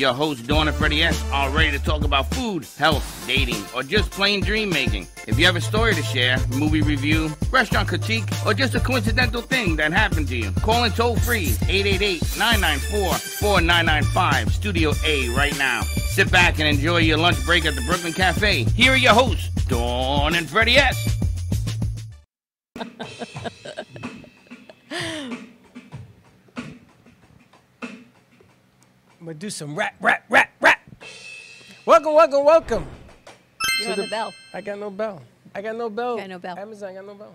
Your hosts, Dawn and Freddie S., are ready to talk about food, health, dating, or just plain dream making. If you have a story to share, movie review, restaurant critique, or just a coincidental thing that happened to you, call in toll free 888-994-4995, Studio A right now. Sit back and enjoy your lunch break at the Brooklyn Cafe. Here are your hosts, Dawn and Freddie S. I'm gonna do some rap, rap, rap, rap. Welcome, welcome, welcome. You have the- a bell. I got no bell. I got no bell. Got no bell. Amazon I got no bell.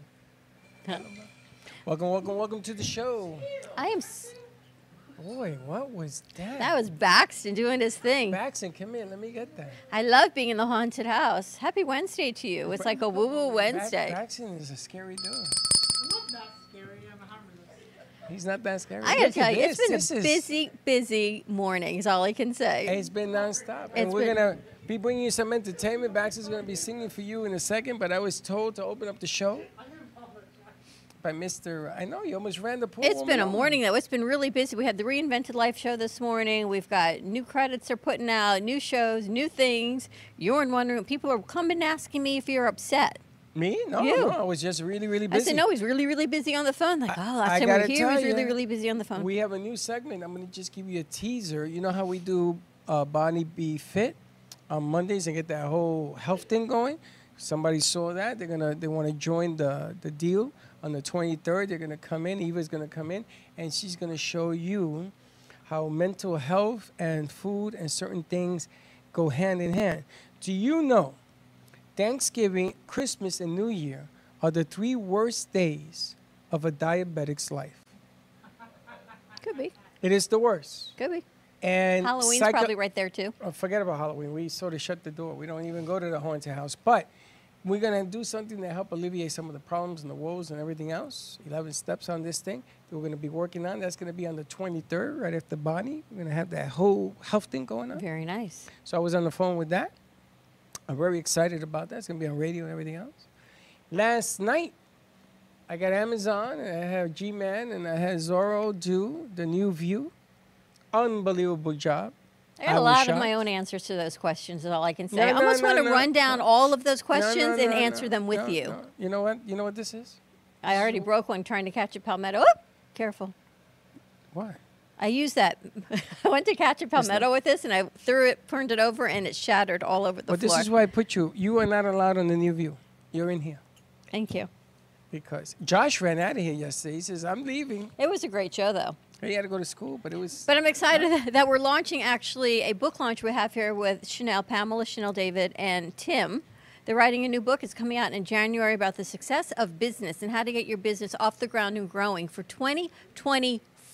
Welcome, welcome, welcome to the show. I am. S- Boy, what was that? that was Baxton doing his thing. Baxton, come here. Let me get that. I love being in the haunted house. Happy Wednesday to you. It's like a woo woo Wednesday. Baxton is a scary dude. He's not that scary. I gotta Look tell you, this. it's been This a busy, busy morning. Is all I can say. It's been nonstop. And It's we're been- gonna be bringing you some entertainment. Baxter's gonna be singing for you in a second, but I was told to open up the show by Mr. I know you almost ran the pool. It's been a morning though. It's been really busy. We had the Reinvented Life show this morning. We've got new credits they're putting out, new shows, new things. You're in one room. People are coming asking me if you're upset. Me? No, You. no, I was just really, really busy. I said, no, he's really, really busy on the phone. Like, oh, last I time we were here, he was really, really busy on the phone. We have a new segment. I'm gonna just give you a teaser. You know how we do uh, Bonnie Be Fit on Mondays and get that whole health thing going. Somebody saw that. They're gonna they want to join the the deal on the 23rd. They're gonna come in. Eva's gonna come in and she's gonna show you how mental health and food and certain things go hand in hand. Do you know Thanksgiving, Christmas, and New Year are the three worst days of a diabetic's life? Could be. It is the worst. Could be. And Halloween's psycho- probably right there too. Oh, forget about Halloween. We sort of shut the door. We don't even go to the haunted house. But we're gonna do something to help alleviate some of the problems and the woes and everything else. Eleven steps on this thing that we're gonna be working on. That's gonna be on the 23rd, right after Bonnie. We're gonna have that whole health thing going on. Very nice. So I was on the phone with that. I'm very excited about that. It's gonna be on radio and everything else. Last night, I got Amazon and I have G-Man and I had Zorro do the new view. Unbelievable job. I got I a lot of shocked. my own answers to those questions. Is all I can say. No, I no, almost no, want to run down all of those questions and answer them with you. You know what? You know what this is? I already broke one trying to catch a palmetto. Oh, careful. What? I used that. I went to catch a palmetto with this, and I threw it, turned it over, and it shattered all over the But floor. this is why I put you. You are not allowed on the new view. You're in here Thank you. because Josh ran out of here yesterday. He says, "I'm leaving." It was a great show, though. He had to go to school, but it was. But I'm excited that we're launching actually a book launch we have here with Chanel, Pamela, Chanel David, and Tim. They're writing a new book. It's coming out in January about the success of business and how to get your business off the ground and growing for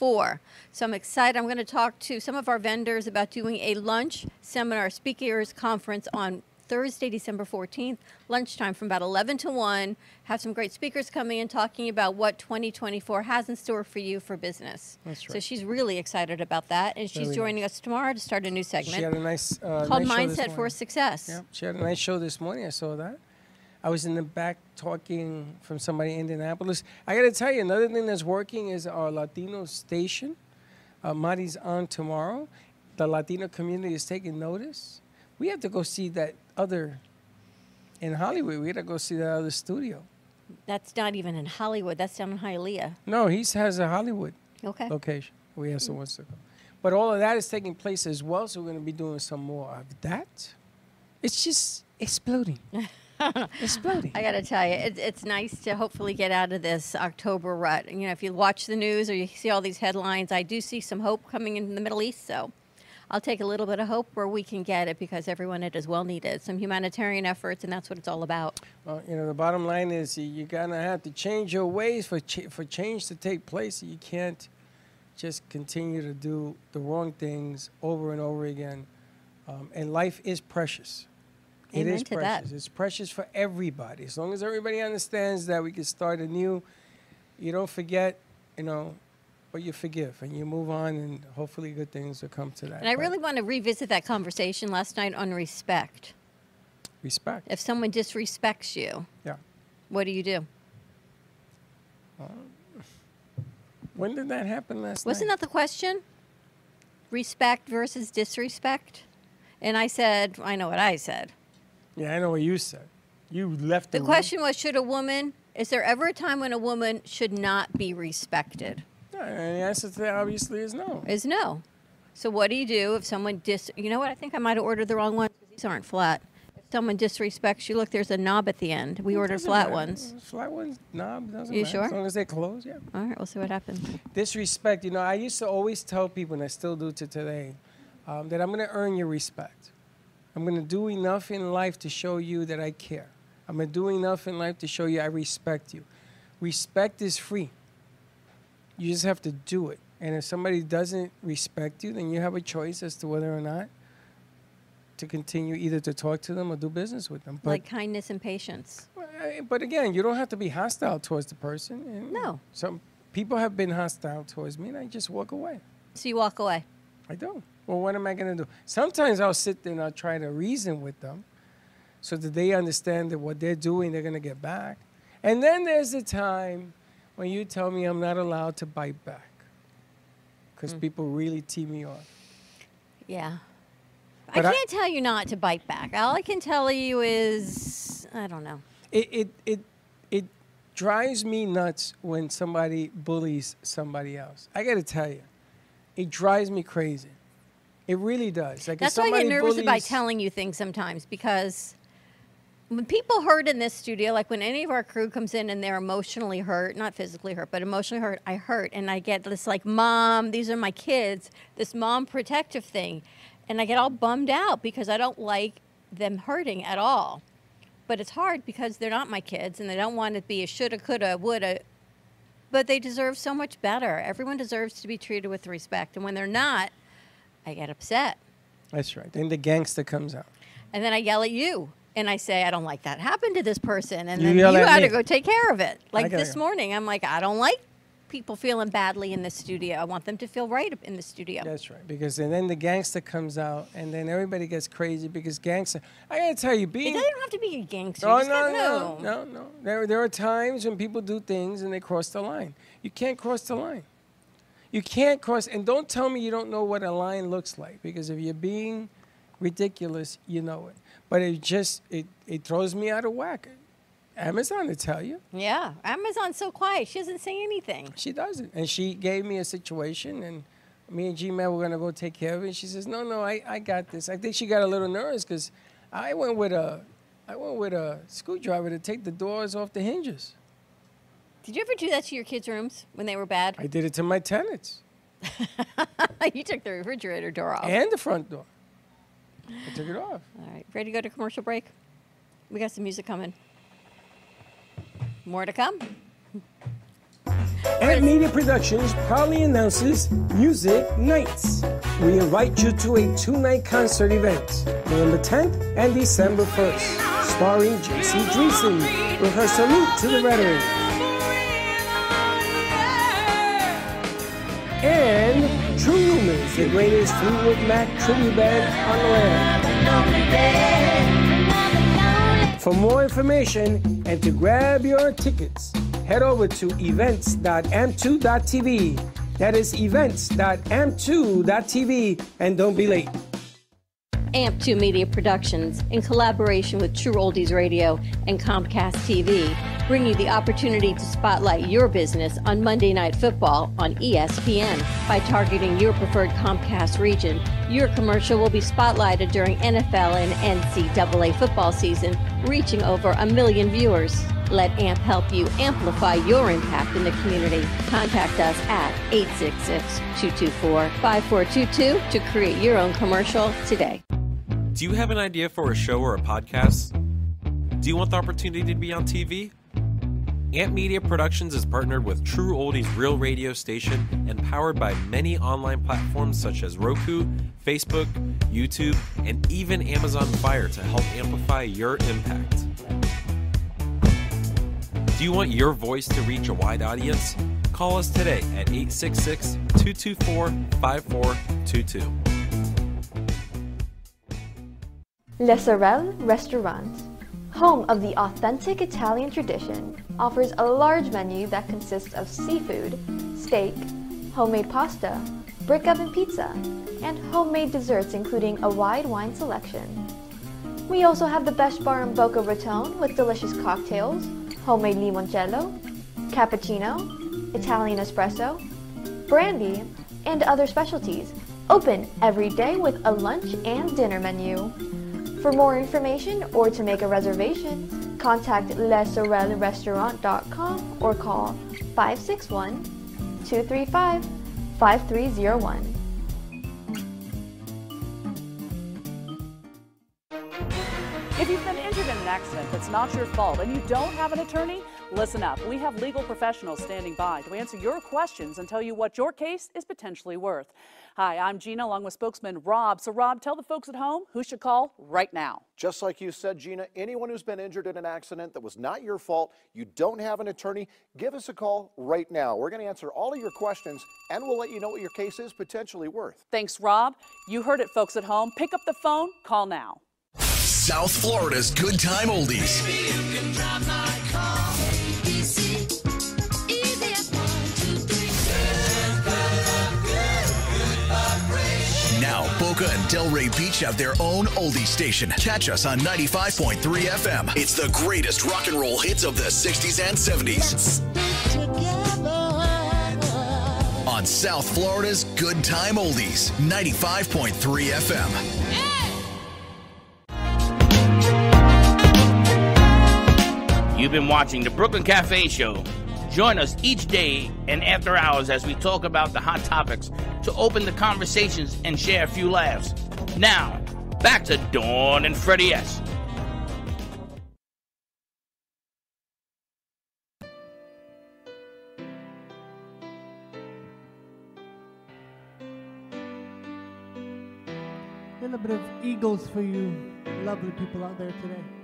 2024. So I'm excited. I'm going to talk to some of our vendors about doing a lunch seminar speakers conference on Thursday, December 14th, lunchtime from about 11 to 1. Have some great speakers coming in talking about what 2024 has in store for you for business. That's So she's really excited about that, and she's Very joining us tomorrow to start a new segment. she had a nice uh, called nice Mindset for. Success. Yeah, she had a nice show this morning. I saw that. I was in the back talking from somebody in Indianapolis. I got to tell you, another thing that's working is our Latino station. Uh, Mari's on tomorrow. The Latino community is taking notice. We have to go see that other in Hollywood. We got to go see that other studio. That's not even in Hollywood. That's down in Hialeah. No, he has a Hollywood Okay. location. We have someone to go. But all of that is taking place as well, so we're going to be doing some more of that. It's just exploding. exploding. I got to tell you, it, it's nice to hopefully get out of this October rut. You know, if you watch the news or you see all these headlines, I do see some hope coming in the Middle East. So I'll take a little bit of hope where we can get it because everyone it is well needed. Some humanitarian efforts, and that's what it's all about. Well, you know, the bottom line is you- you're gonna have to change your ways for ch- for change to take place. You can't just continue to do the wrong things over and over again. Um, and life is precious. It Amen is to precious. that. It's precious for everybody. As long as everybody understands that we can start anew, you don't forget, you know, but you forgive and you move on, and hopefully good things will come to that. And I But really want to revisit that conversation last night on respect. respect. If someone disrespects you, Yeah. what do you do? When did that happen last night? Wasn't night? that the question? Respect versus disrespect? And I said, I know what I said. Yeah, I know what you said. You left The room. question was should a woman, is there ever a time when a woman should not be respected? Yeah, and the answer to that obviously is no. Is no. So what do you do if someone dis? You know what? I think I might have ordered the wrong ones. 'cause These aren't flat. If someone disrespects you, look, there's a knob at the end. We ordered flat matter. ones. Flat ones, knob, doesn't You matter. sure? As long as they close, yeah. All right, we'll see what happens. Disrespect, you know, I used to always tell people, and I still do to today, um, that I'm going to earn your respect. I'm going to do enough in life to show you that I care. I'm going to do enough in life to show you I respect you. Respect is free. You just have to do it. And if somebody doesn't respect you, then you have a choice as to whether or not to continue either to talk to them or do business with them. But like kindness and patience. uh, But again, you don't have to be hostile towards the person. And No. Some people have been hostile towards me, and I just walk away. So you walk away. I don't. Well, what am I going to do? Sometimes I'll sit there and I'll try to reason with them so that they understand that what they're doing, they're going to get back. And then there's a time when you tell me I'm not allowed to bite back because Mm. people really tee me off. Yeah. But I I- can't tell you not to bite back. All I can tell you is I don't know. It, it, it, it drives me nuts when somebody bullies somebody else. I got to tell you, it drives me crazy. It really does. Like That's why I get nervous about telling you things sometimes because when people hurt in this studio, like when any of our crew comes in and they're emotionally hurt, not physically hurt, but emotionally hurt, I hurt and I get this like, Mom, these are my kids, this mom protective thing. And I get all bummed out because I don't like them hurting at all. But it's hard because they're not my kids and they don't want to be a shoulda, coulda, woulda. But they deserve so much better. Everyone deserves to be treated with respect. And when they're not, I get upset. That's right. Then the gangster comes out. And then I yell at you. And I say, I don't like that happened to this person. And You then you got to go take care of it. Like this go. morning, I'm like, I don't like people feeling badly in the studio. I want them to feel right in the studio. That's right. Because and then the gangster comes out, and then everybody gets crazy because gangster. I gotta tell you, being don't have to be a gangster. Oh just no, no, no, no. There, there are times when people do things and they cross the line. You can't cross the line. You can't cross, and don't tell me you don't know what a line looks like because if you're being ridiculous, you know it. But it just it it throws me out of whack. Amazon to tell you. Yeah. Amazon's so quiet. She doesn't say anything. She doesn't. And she gave me a situation, and me and G Man were going to go take care of it. And she says, No, no, I, I got this. I think she got a little nervous because I went with a. I went with a screwdriver to take the doors off the hinges. Did you ever do that to your kids' rooms when they were bad? I did it to my tenants you took the refrigerator door off. and the front door. I took it off. All right. Ready to go to commercial break? We got some music coming. More to come. Amp Media Productions proudly announces Music Nights. We invite you to a two-night concert event, November 10th and December 1st, starring J.C. Dreesen with her salute to the veterans. And True Rumors, the greatest Fleetwood Mac tribute band on the land. For more information and to grab your tickets, head over to events.am2.tv. That is events.am2.tv and don't be late. AMP2 Media Productions, in collaboration with True Oldies Radio and Comcast TV, bring you the opportunity to spotlight your business on Monday Night Football on ESPN. By targeting your preferred Comcast region, your commercial will be spotlighted during NFL and NCAA football season, reaching over a million viewers. Let AMP help you amplify your impact in the community. Contact us at 866-224-5422 to create your own commercial today. Do you have an idea for a show or a podcast? Do you want the opportunity to be on TV? Amp Media Productions is partnered with True Oldies Real Radio Station and powered by many online platforms such as Roku, Facebook, YouTube, and even Amazon Fire to help amplify your impact. Do you want your voice to reach a wide audience? Call us today at 866 224 5422. Le Sorel Restaurant, home of the authentic Italian tradition, offers a large menu that consists of seafood, steak, homemade pasta, brick oven pizza, and homemade desserts including a wide wine selection. We also have the best bar in Boca Raton with delicious cocktails, homemade limoncello, cappuccino, Italian espresso, brandy, and other specialties. Open every day with a lunch and dinner menu. For more information or to make a reservation, contact lesorelrestaurant.com or call 561 235 5301. If you've been injured in an accident that's not your fault and you don't have an attorney, listen up. We have legal professionals standing by to answer your questions and tell you what your case is potentially worth. Hi, I'm Gina along with spokesman Rob. So, Rob, tell the folks at home who should call right now. Just like you said, Gina, anyone who's been injured in an accident that was not your fault, you don't have an attorney, give us a call right now. We're going to answer all of your questions and we'll let you know what your case is potentially worth. Thanks, Rob. You heard it, folks at home. Pick up the phone, call now. South Florida's Good Time Oldies. Now, Boca and Delray Beach have their own oldie station. Catch us on 95.3 FM. It's the greatest rock and roll hits of the 60s and 70s. On South Florida's Good Time Oldies, 95.3 FM. You've been watching the Brooklyn Cafe Show. Join us each day and after hours as we talk about the hot topics to open the conversations and share a few laughs. Now, back to Dawn and Freddie S. A little bit of Eagles for you, lovely people out there today.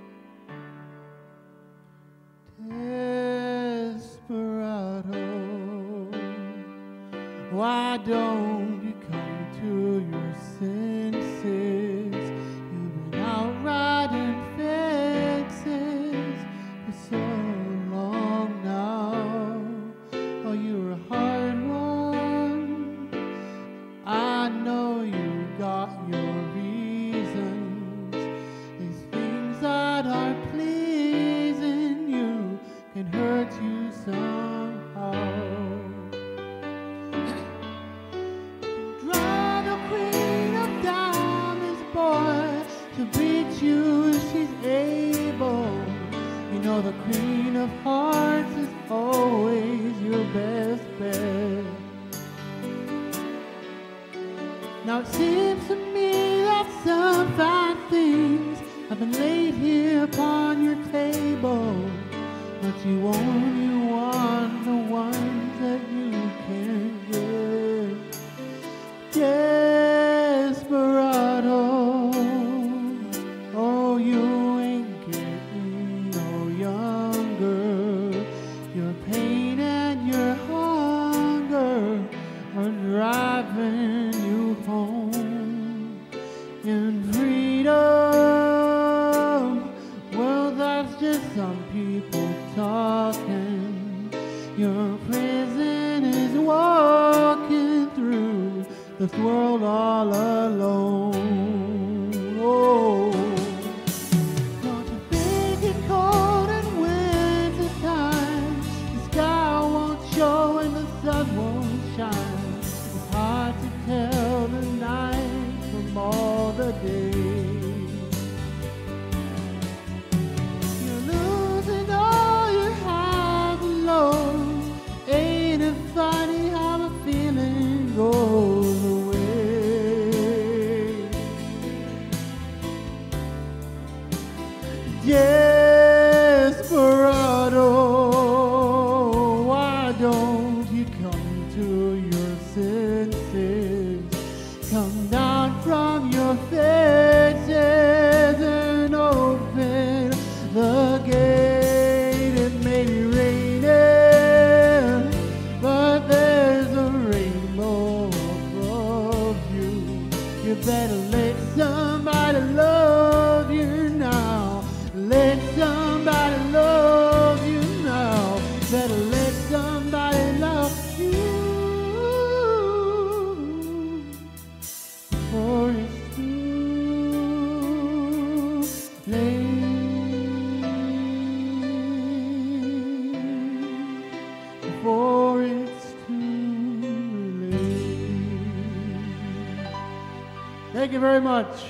Thank you very much.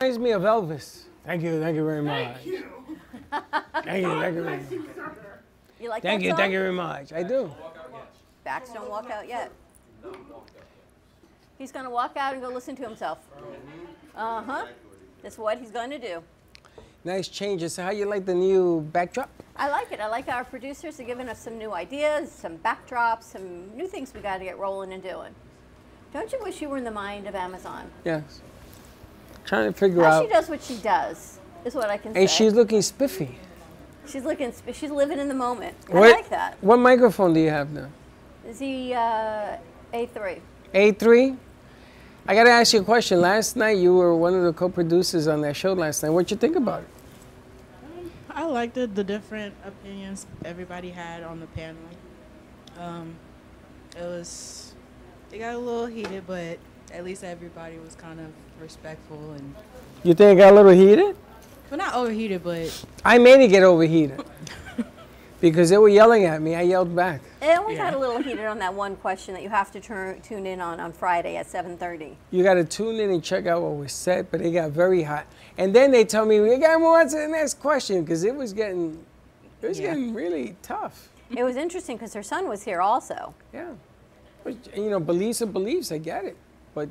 Reminds me of Elvis. Thank you, thank you very much. Thank you. Thank you, thank you very much. You like Thank that you, song? thank you very much. I do. Backs don't walk out yet. He's going to walk out and go listen to himself. Uh huh. That's what he's going to do. Nice changes. So how you like the new backdrop? I like it. I like our producers are giving us some new ideas, some backdrops, some new things we got to get rolling and doing. Don't you wish you were in the mind of Amazon? Yes. Trying to figure How out. she does what she does is what I can And say. she's looking spiffy. she's looking. She's living in the moment. what, I like that. What microphone do you have now? Is he uh, A3? A3? I got to ask you a question. Last night you were one of the co-producers on that show last night. What did you think about it? I liked it, the different opinions everybody had on the panel. Um, it was, it got a little heated, but at least everybody was kind of respectful and, You think it got a little heated? well, not overheated, but I made it get overheated. because they were yelling at me. I yelled back. It always got a little heated on that one question that you have to turn, tune in on on Friday at 7:30. You got to tune in and check out what was said, but it got very hot. And then they told me, we got more on to the next question because it was getting, it was Yeah. getting really tough. It was interesting because her son was here also. Yeah. You know, beliefs are beliefs. I get it. But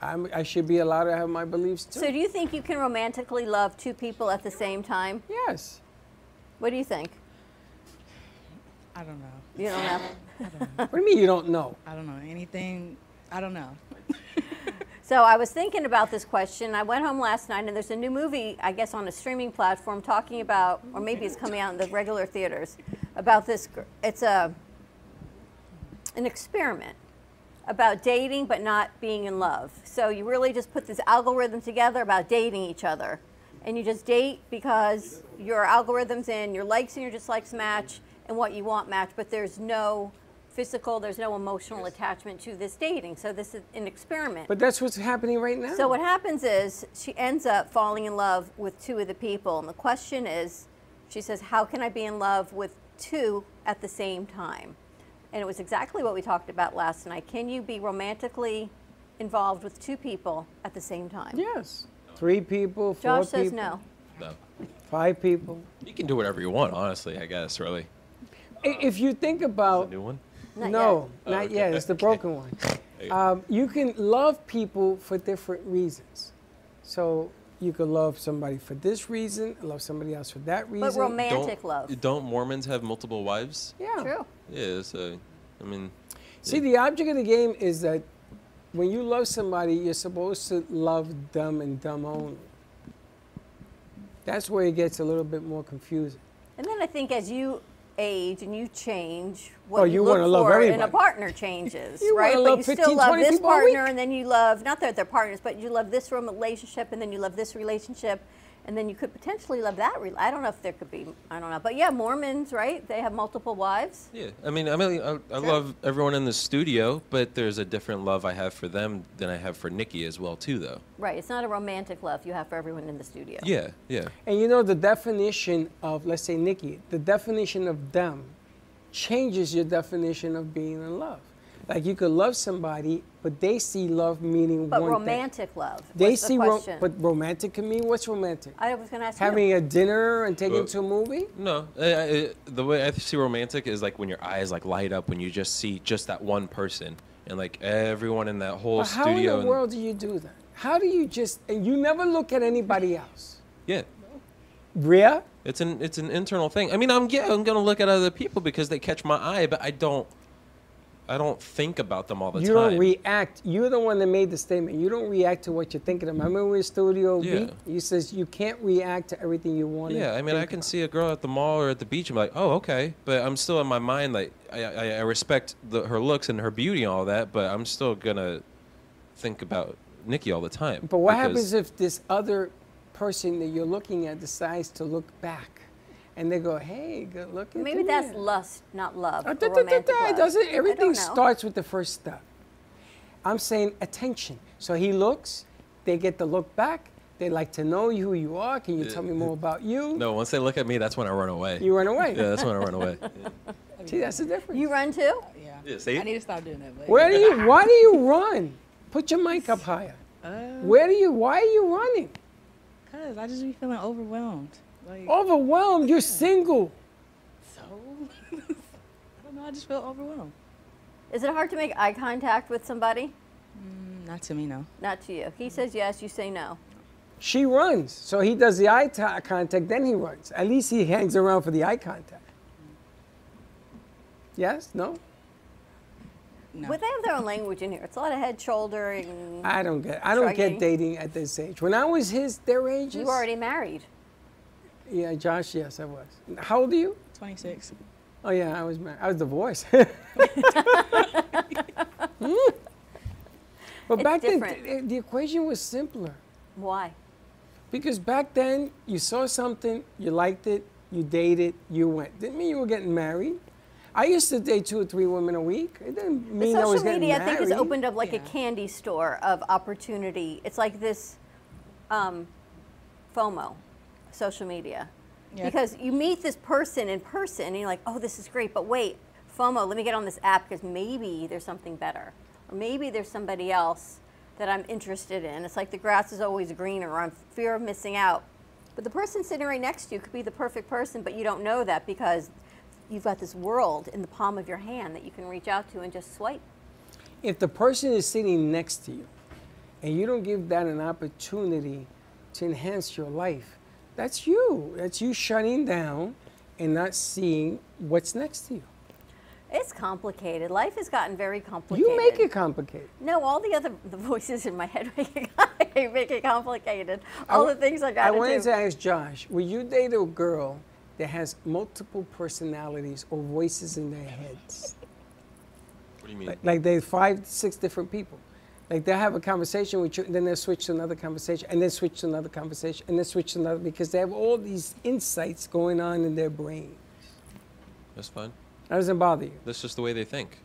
I'm, I should be allowed to have my beliefs too. So do you think you can romantically love two people at the same time? Yes. What do you think? I don't know. You don't know? I don't know. what do you mean you don't know? I don't know anything. I don't know. So I was thinking about this question. I went home last night, and there's a new movie, I guess, on a streaming platform talking about, or maybe it's coming out in the regular theaters, about this. It's a an experiment about dating but not being in love. So you really just put this algorithm together about dating each other, and you just date because your algorithms and your likes and your dislikes match, and what you want match. But there's no physical, there's no emotional attachment to this dating. So this is an experiment. But that's what's happening right now. So what happens is she ends up falling in love with two of the people, and the question is, she says, "How can I be in love with two at the same time?" And it was exactly what we talked about last night. Can you be romantically involved with two people at the same time? Yes. Three people, four Josh says people, no. No. five people. You can do whatever you want, honestly, I guess, really. If you think about New one? Not no, yet. not Oh, okay. yet. It's the broken one. Um, you can love people for different reasons. So you could love somebody for this reason, love somebody else for that reason. But romantic don't, love. Don't Mormons have multiple wives? Yeah. True. Yeah, so, I mean, See, the object of the game is that when you love somebody, you're supposed to love them and them only. That's where it gets a little bit more confusing. And then I think as you age and you change, what Oh, you, you look wanna love for in a partner changes, You right? but you 15, still love this people a week. partner, and then you love not that they're partners, but you love this relationship, and then you love this relationship, and then you could potentially love that. Re- I don't know if there could be. I don't know, but yeah, Mormons, right? They have multiple wives. yeah. I mean, I mean, I, I love everyone in the studio, but there's a different love I have for them than I have for Nikki as well, too, though. Right. It's not a romantic love you have for everyone in the studio. Yeah, yeah. And you know, the definition of, let's say, Nikki, the definition of them changes your definition of being in love. Like you could love somebody, but they see love meaning But one romantic love. They What's the see, ro- but romantic can mean what's romantic? I was going to ask Having you. a dinner and taking Well- to a movie? No, I, I, the way I see romantic is like when your eyes like light up when you just see just that one person and like everyone in that whole But how in the and- world do you do that? How do you just, and you never look at anybody else? yeah, Rhea? it's an it's an internal thing. I mean, I'm yeah, I'm gonna look at other people because they catch my eye, but I don't. I don't think about them all the You time. You don't react. You're the one that made the statement. You don't react to what you're thinking of. Remember when Studio Yeah. B? You says you can't react to everything you want. Yeah, I mean, I can about. see a girl at the mall or at the beach. I'm like, oh, okay, but I'm still in my mind like I, I, I respect the, her looks and her beauty and all that, but I'm still gonna think about Nikki all the time. But what happens if this other person that you're looking at decides to look back, and they go, "Hey, good looking." Maybe that's lust, not love. Uh, da- da- da- romantic da, love. doesn't everything starts with the first step? I'm saying attention. So he looks, they get to look back. They like to know who you are. Can you tell me more about you? No, once they look at me, that's when I run away. You run away. Yeah, that's when I run away. See, that's the difference. You run too? Yeah. Yeah, see? I need to stop doing that. But Where do you? Why do you run? Put your mic up higher. Uh, Where do you? Why are you running? Cause I just be feeling overwhelmed. Like Overwhelmed. You're single. so. I don't know. I just feel overwhelmed. Is it hard to make eye contact with somebody? Mm, not to me, no. Not to you. He says yes, you say no. She runs, so he does the eye ta- contact, then he runs. At least he hangs around for the eye contact. Yes? No? No. But they have their own language in here. It's a lot of head, shoulder, and I don't get. I don't Shrugging. get dating at this age. When I was his, their ages. you were already married. Yeah, Josh. Yes, I was. How old are you? 26. Oh yeah, I was married. I was divorced. Hmm. but It's back different. then, th- the equation was simpler. Why? Because back then, you saw something, you liked it, you dated, you went. Didn't mean you were getting married. I used to date two or three women a week. It didn't The mean I was social getting media, I think, has opened up like a candy store of opportunity. It's like this um, FOMO, social media. Yeah. Because you meet this person in person and you're like, oh, this is great, but wait, FOMO, let me get on this app because maybe there's something better. Or maybe there's somebody else that I'm interested in. It's like the grass is always greener or I'm fear of missing out. But the person sitting right next to you could be the perfect person, but you don't know that because you've got this world in the palm of your hand that you can reach out to and just swipe. if the person is sitting next to you and you don't give that an opportunity to enhance your life, that's you. That's you shutting down and not seeing what's next to you. It's complicated. Life has gotten very complicated. You make it complicated. No, all the other the voices in my head make it, make it complicated. All I- the things I got I to wanted do. to ask Josh, will you date a girl that has multiple personalities or voices in their heads? What do you mean? Like, like they five, six different people. Like they'll have a conversation with you, and then they'll switch to another conversation, and then switch to another conversation, and then switch to another because they have all these insights going on in their brain. That's fine. That doesn't bother you. That's just the way they think.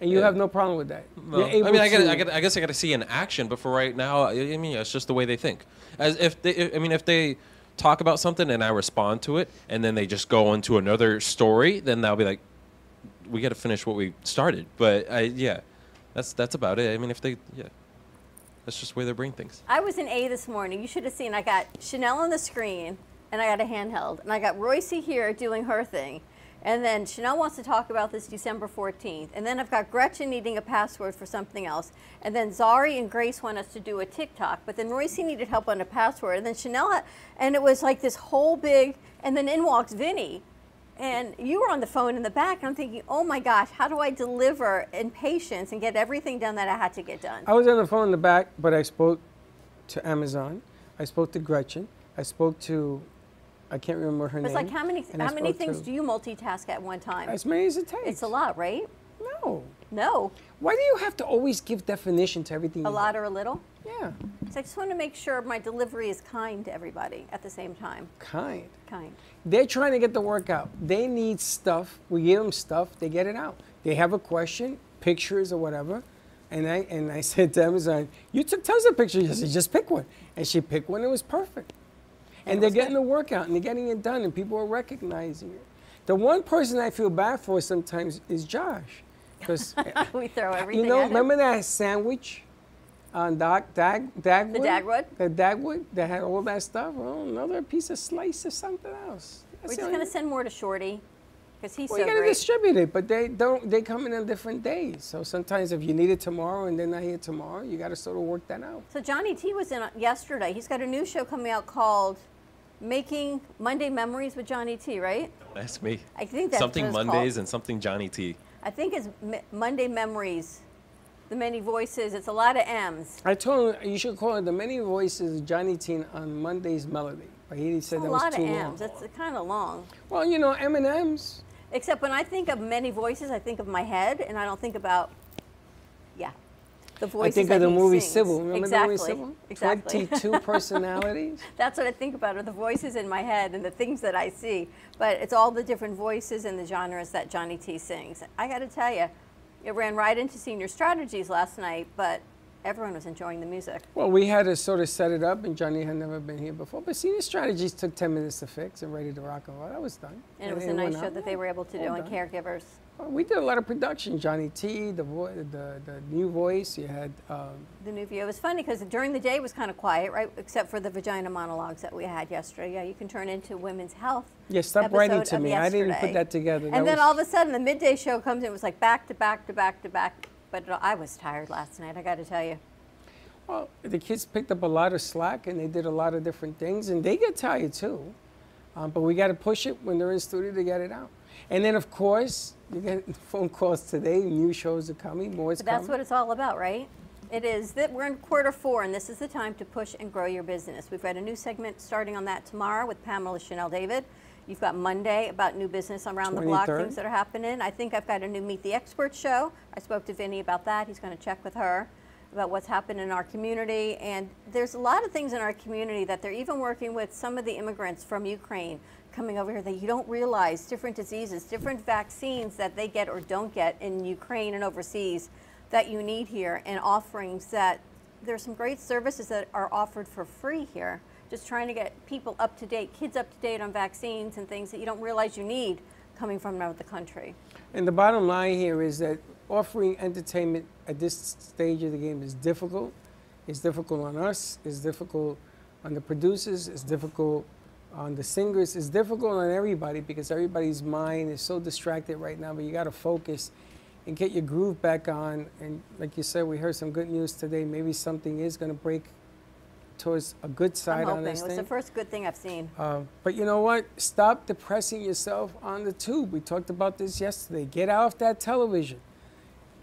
And you Yeah. have no problem with that. No. I mean, I, gotta, I, gotta, I guess I got to see an action, but for right now, I mean, it's just the way they think. As if they, I mean, if they talk about something and I respond to it, and then they just go into another story, then they'll be like, "We got to finish what we started." But I, yeah, that's that's about it. I mean, if they, yeah, that's just the way their brain thinks. I was in A this morning. You should have seen. I got Chanel on the screen, and I got a handheld, and I got Royce here doing her thing. And then Chanel wants to talk about this December 14th. And then I've got Gretchen needing a password for something else. And then Zari and Grace want us to do a TikTok. But then Royce needed help on a password. And then Chanel, and it was like this whole big, and then in walks Vinny. And you were on the phone in the back. And I'm thinking, oh my gosh, how do I deliver in patience and get everything done that I had to get done? I was on the phone in the back, but I spoke to Amazon. I spoke to Gretchen. I spoke to, I can't remember her But it's like how many I how many things to- do you multitask at one time? As many as it takes. It's a lot, right? No. No, Why do you have to always give definition to everything? a lot or a little. Yeah. So I just want to make sure my delivery is kind to everybody at the same time. Kind. Kind. They're trying to get the work out. They need stuff. We give them stuff. They get it out. They have a question, pictures or whatever. And I and I said to Amazon, "You took tons of pictures." I said, "Just pick one." And she picked one. It was perfect. And, it they're getting good. the work out and they're getting it done, and people are recognizing it. The one person I feel bad for sometimes is Josh, because we throw everything you know, remember that sandwich on Dag, Dag, Dagwood? The Dagwood? The Dagwood that had all that stuff? Well, another piece of slice or something else. We're just going to send more to Shorty because he's well, so you gotta great. distribute it, but they don't. They come in on different days. So sometimes if you need it tomorrow and they're not here tomorrow, you gotta sort of work that out. So Johnny T was in uh, yesterday. He's got a new show coming out called Making Monday Memories with Johnny T, right? That's me. I think that's something what it's Mondays called. and something Johnny T. I think it's M- Monday Memories. The many voices. It's a lot of M's. I told him you should call it the many voices of Johnny Teen on Monday's Melody, but he said that was too long. A lot of M's. It's kind of long. Well, you know, M and M's. Except when I think of many voices, I think of my head, and I don't think about, yeah, the voices I think of the movie sings. Sybil. Remember exactly. the movie Sybil? Exactly. Twenty-two personalities. That's what I think about are the voices in my head and the things that I see. But it's all the different voices and the genres that Johnny T sings. I got to tell you, it ran right into senior strategies last night, but everyone was enjoying the music. Well, we had to sort of set it up, and Johnny had never been here before. But Senior Strategies took 10 minutes to fix and ready to rock and roll. That was done. And it was a nice show out. that they were able to do, All and done. caregivers. Well, we did a lot of production. Johnny T, the the, the new voice. You had um, The new view. It was funny because during the day it was kind of quiet, right? Except for the vagina monologues that we had yesterday. Yeah, you can turn into women's health. Yeah, stop writing to me. I didn't put that together. And That then was- all of a sudden the midday show comes in. It was like back to back to back to back. But I was tired last night. I got to tell you. Well, the kids picked up a lot of slack and they did a lot of different things, and they get tired too. Um, but we got to push it when they're in studio to get it out. And then, of course, you get phone calls today. New shows are coming. More is But that's coming. what it's all about, right? It is that we're in quarter four, and this is the time to push and grow your business. We've got a new segment starting on that tomorrow with Pamela Chanel David. You've got Monday about new business around the block, things that are happening. I think I've got a new Meet the Expert show. I spoke to Vinny about that. He's going to check with her about what's happened in our community. And there's a lot of things in our community that they're even working with some of the immigrants from Ukraine coming over here that you don't realize different diseases, different vaccines that they get or don't get in Ukraine and overseas that you need here, and offerings that there's some great services that are offered for free here. Just trying to get people up to date, kids up to date on vaccines and things that you don't realize you need coming from another country. And the bottom line here is that offering entertainment at this stage of the game is difficult. It's difficult on us. It's difficult on the producers. It's difficult on the singers. It's difficult on everybody because everybody's mind is so distracted right now. But you got to focus and get your groove back on. And like you said, we heard some good news today. Maybe something is going to break towards a good side on this It was thing. the first good thing I've seen. Uh, but you know what? Stop depressing yourself on the tube. We talked about this yesterday. Get off that television.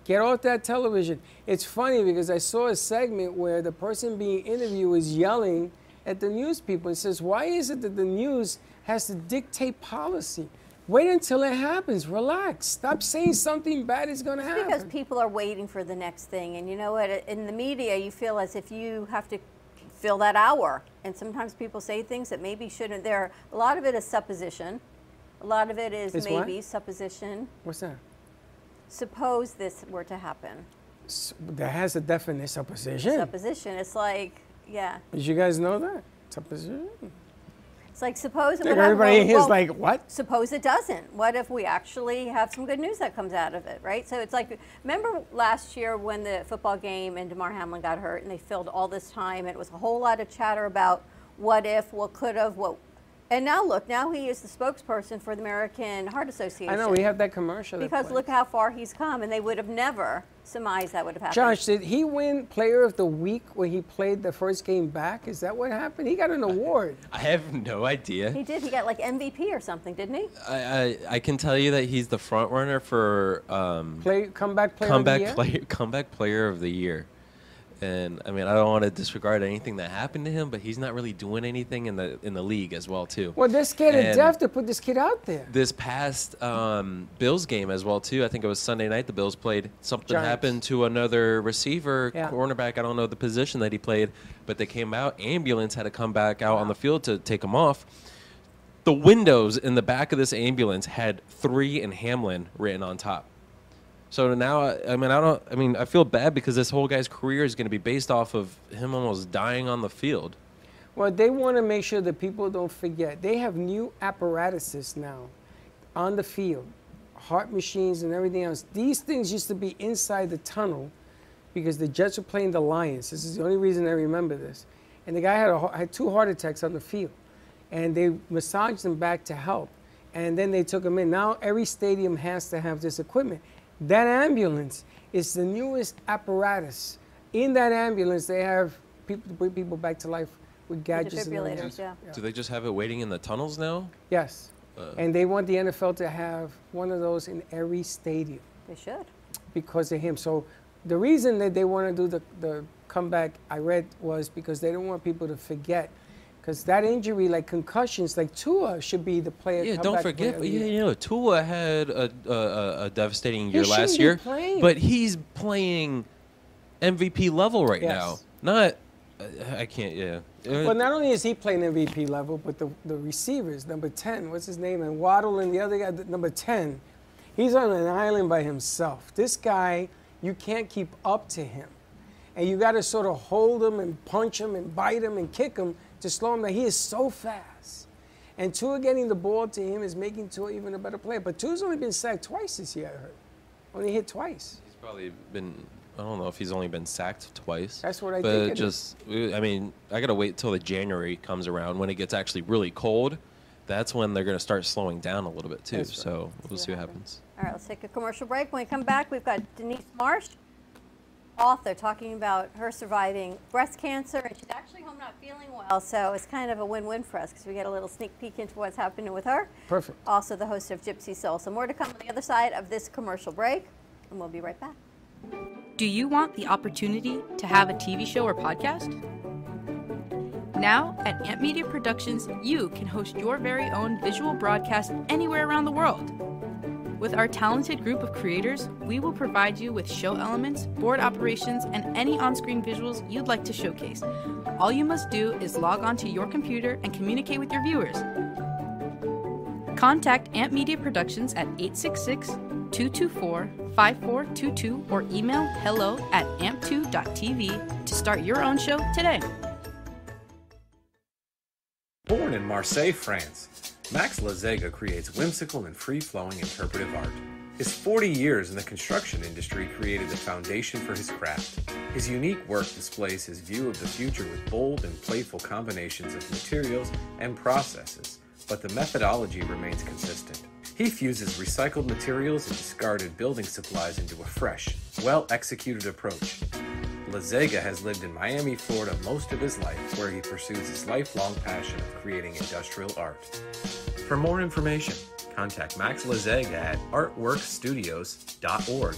Get off that television. It's funny because I saw a segment where the person being interviewed was yelling at the news people and says, Why is it that the news has to dictate policy? Wait until it happens. Relax. Stop saying something bad is going to happen. because people are waiting for the next thing. And you know what? In the media, you feel as if you have to fill that hour. And sometimes people say things that maybe shouldn't. There, a lot of it is supposition. A lot of it is Is what? maybe supposition. What's that? Suppose this were to happen. S- That has a definite supposition. Supposition. It's like, yeah. Did you guys know that? Supposition. It's like suppose it everybody Well, is well, like, what? Suppose it doesn't. What if we actually have some good news that comes out of it, right? So it's like, remember last year when the football game and Damar Hamlin got hurt and they filled all this time and it was a whole lot of chatter about what if, what could have, what. And now look, now he is the spokesperson for the American Heart Association. I know we have that commercial. Because plays. look how far he's come, and they would have never surmised that would have happened. Josh, did he win Player of the Week when he played the first game back? Is that what happened? He got an award. I have no idea. He did. He got like MVP or something, didn't he? I, I, I can tell you that he's the front runner for um, Play comeback player comeback of the year. player comeback player of the year. And I mean, I don't want to disregard anything that happened to him, but he's not really doing anything in the in the league as well too. Well, they're scared to And death to put this kid out there. This past um, Bills game as well too. I think it was Sunday night. The Bills played. Something Giants. happened to another receiver, Yeah. cornerback. I don't know the position that he played, but they came out. Ambulance had to come back out on the field to take him off. The windows in the back of this ambulance had three and Hamlin written on top. So now, I mean, I don't. I mean, I feel bad because this whole guy's career is going to be based off of him almost dying on the field. Well, they want to make sure that people don't forget. They have new apparatuses now on the field, heart machines and everything else. These things used to be inside the tunnel because the Jets were playing the Lions. This is the only reason I remember this. And the guy had, a, had two heart attacks on the field. And they massaged him back to help. And then they took him in. Now every stadium has to have this equipment. That ambulance is the newest apparatus. In that ambulance, they have people to bring people back to life with gadgets and everything defibrillators, yeah. Do they just have it waiting in the tunnels now? Yes. Uh, and they want the NFL to have one of those in every stadium They should. because of him. So the reason that they want to do the, the comeback, I read, was because they don't want people to forget. Because that injury, like concussions, like Tua should be the player. Yeah, don't forget. player of But the yeah, you know, Tua had a, a, a- devastating year shouldn't last year, playing. but he's playing MVP level right Yes. now. Not, uh, I can't. Yeah. Well, not only is he playing MVP level, but the, the receivers, number 10, what's his name? And Waddle and the other guy, number 10, he's on an island by himself. This guy, you can't keep up to him. and you got to sort of hold him and punch him and bite him and kick him to slow him down. He is so fast. And Tua getting the ball to him is making Tua even a better player. But Tua's only been sacked twice this year, I heard. Only hit twice. He's probably been. I don't know if he's only been sacked twice. That's what I but think it just, I mean, I gotta wait till the January comes around when it gets actually really cold. That's when they're gonna start slowing down a little bit too. Right. So we'll see what happens. All right, let's take a commercial break. When we come back, we've got Denise Marsh, author, talking about her surviving breast cancer, and she's actually home not feeling well. So it's kind of a win-win for us because we get a little sneak peek into what's happening with her. Perfect. Also, the host of Gypsy Soul. So more to come on the other side of this commercial break, and we'll be right back. Do you want the opportunity to have a TV show or podcast? Now, at Amp Media Productions, you can host your very own visual broadcast anywhere around the world. With our talented group of creators, we will provide you with show elements, board operations, and any on screen visuals you'd like to showcase. All you must do is log onto your computer and communicate with your viewers. Contact Amp Media Productions at 866 224 5422 or email hello at amp2.tv to start your own show today. Born in Marseille, France, Max Lazega creates whimsical and free flowing interpretive art. His 40 years in the construction industry created the foundation for his craft. His unique work displays his view of the future with bold and playful combinations of materials and processes, but the methodology remains consistent. He fuses recycled materials and discarded building supplies into a fresh, well executed approach. Lazega has lived in Miami, Florida most of his life, where he pursues his lifelong passion of creating industrial art. For more information, contact Max Lazega at artworkstudios.org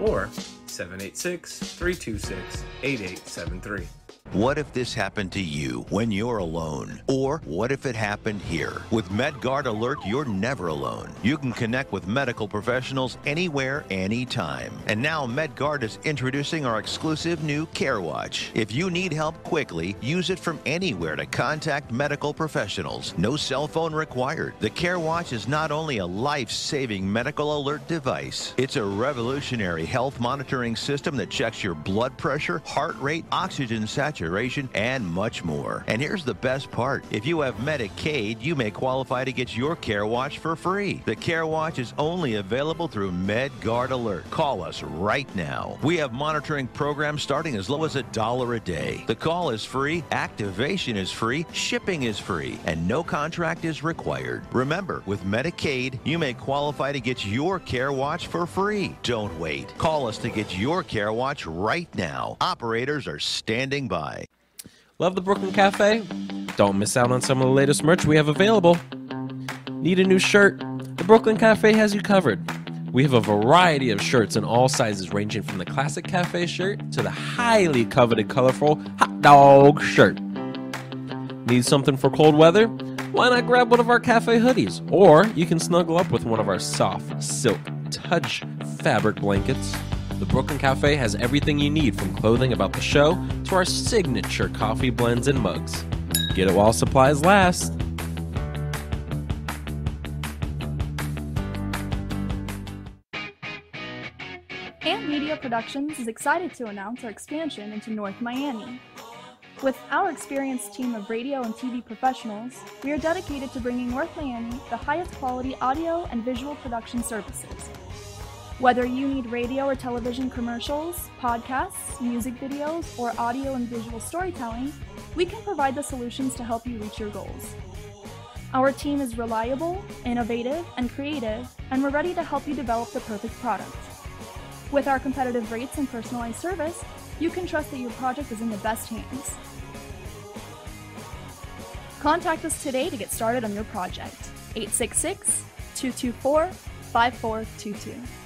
or 786 326 8873. What if this happened to you when you're alone? Or what if it happened here? With MedGuard Alert, you're never alone. You can connect with medical professionals anywhere, anytime. And now MedGuard is introducing our exclusive new CareWatch. If you need help quickly, use it from anywhere to contact medical professionals. No cell phone required. The CareWatch is not only a life-saving medical alert device, it's a revolutionary health monitoring system that checks your blood pressure, heart rate, oxygen saturation, and much more. And here's the best part. If you have Medicaid, you may qualify to get your Care Watch for free. The Care Watch is only available through MedGuard Alert. Call us right now. We have monitoring programs starting as low as a dollar a day. The call is free, activation is free, shipping is free, and no contract is required. Remember, with Medicaid, you may qualify to get your Care Watch for free. Don't wait. Call us to get your Care Watch right now. Operators are standing by. Love the Brooklyn Cafe? Don't miss out on some of the latest merch we have available. Need a new shirt? The Brooklyn Cafe has you covered. We have a variety of shirts in all sizes, ranging from the classic cafe shirt to the highly coveted colorful hot dog shirt. Need something for cold weather? Why not grab one of our cafe hoodies? Or you can snuggle up with one of our soft silk touch fabric blankets. The Brooklyn Cafe has everything you need from clothing about the show to our signature coffee blends and mugs. Get it while supplies last. Amp Media Productions is excited to announce our expansion into North Miami. With our experienced team of radio and TV professionals, we are dedicated to bringing North Miami the highest quality audio and visual production services. Whether you need radio or television commercials, podcasts, music videos, or audio and visual storytelling, we can provide the solutions to help you reach your goals. Our team is reliable, innovative, and creative, and we're ready to help you develop the perfect product. With our competitive rates and personalized service, you can trust that your project is in the best hands. Contact us today to get started on your project. 866 224 5422.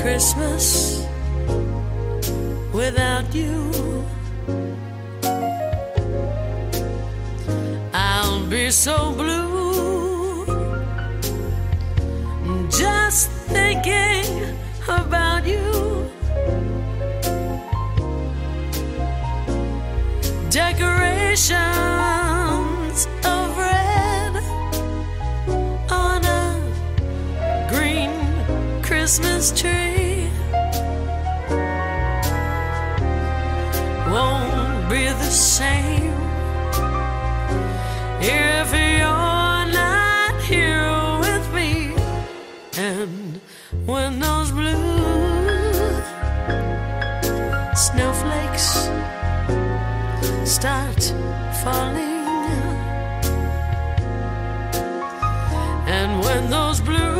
Christmas without you. I'll be so blue just thinking about you. Decorations Christmas tree won't be the same if you're not here with me. And when those blue snowflakes start falling, and when those blue,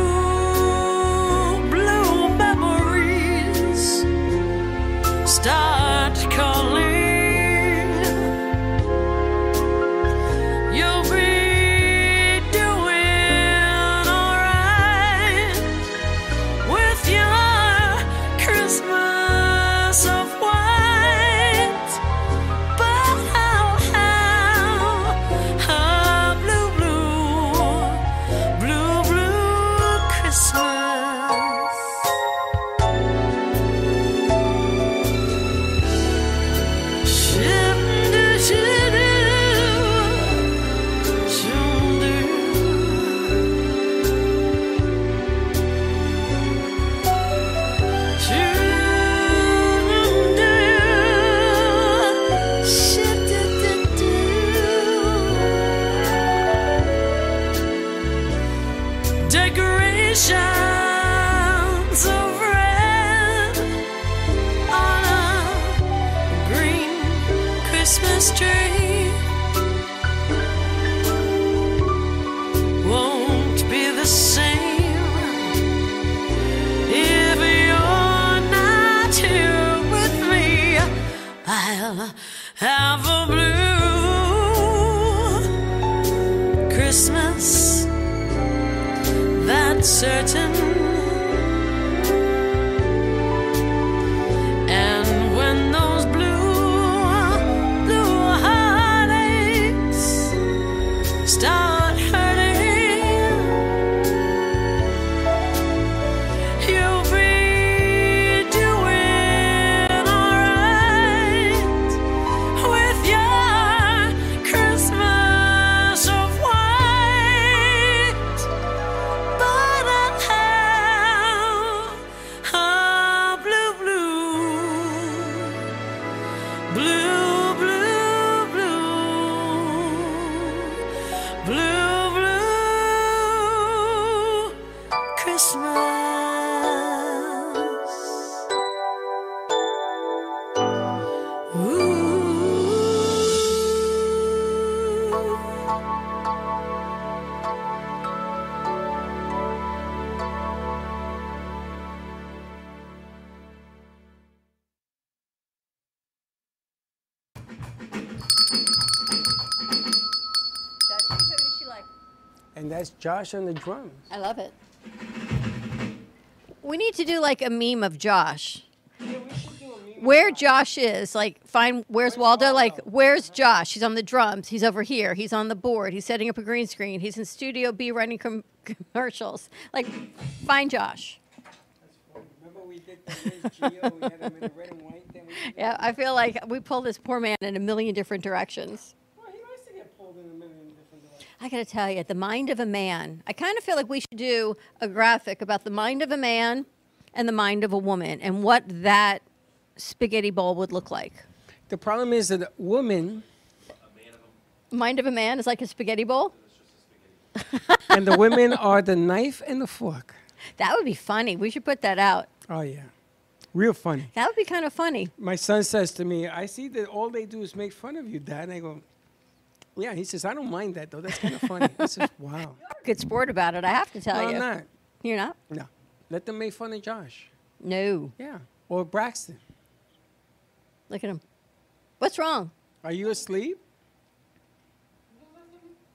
Josh on the drums. I love it. We need to do like a meme of Josh. Where Josh is, like, find where's Waldo? Like, where's Josh? He's on the drums. He's over here. He's on the board. He's setting up a green screen. He's in Studio B running com- commercials. Like, find Josh. Remember we did the Liz Geo, we had him in the red and white thing? Yeah, I feel like we pulled this poor man in a million different directions. Well, he likes to get pulled in a million I gotta tell you, the mind of a man. I kind of feel like we should do a graphic about the mind of a man and the mind of a woman and what that spaghetti bowl would look like. The problem is that a woman Mind of a man is like a spaghetti bowl. and the women are the knife and the fork. That would be funny. We should put that out. Oh yeah, real funny. That would be kind of funny. My son says to me, "I see that all they do is make fun of you, Dad." And I go, "Yeah." He says, "I don't mind that though. That's kind of funny." I says, "Wow." Good sport about it. I have to tell no, you. I'm not. You're not. No, let them make fun of Josh. No. Yeah, or Braxton. Look at him. What's wrong? Are you asleep?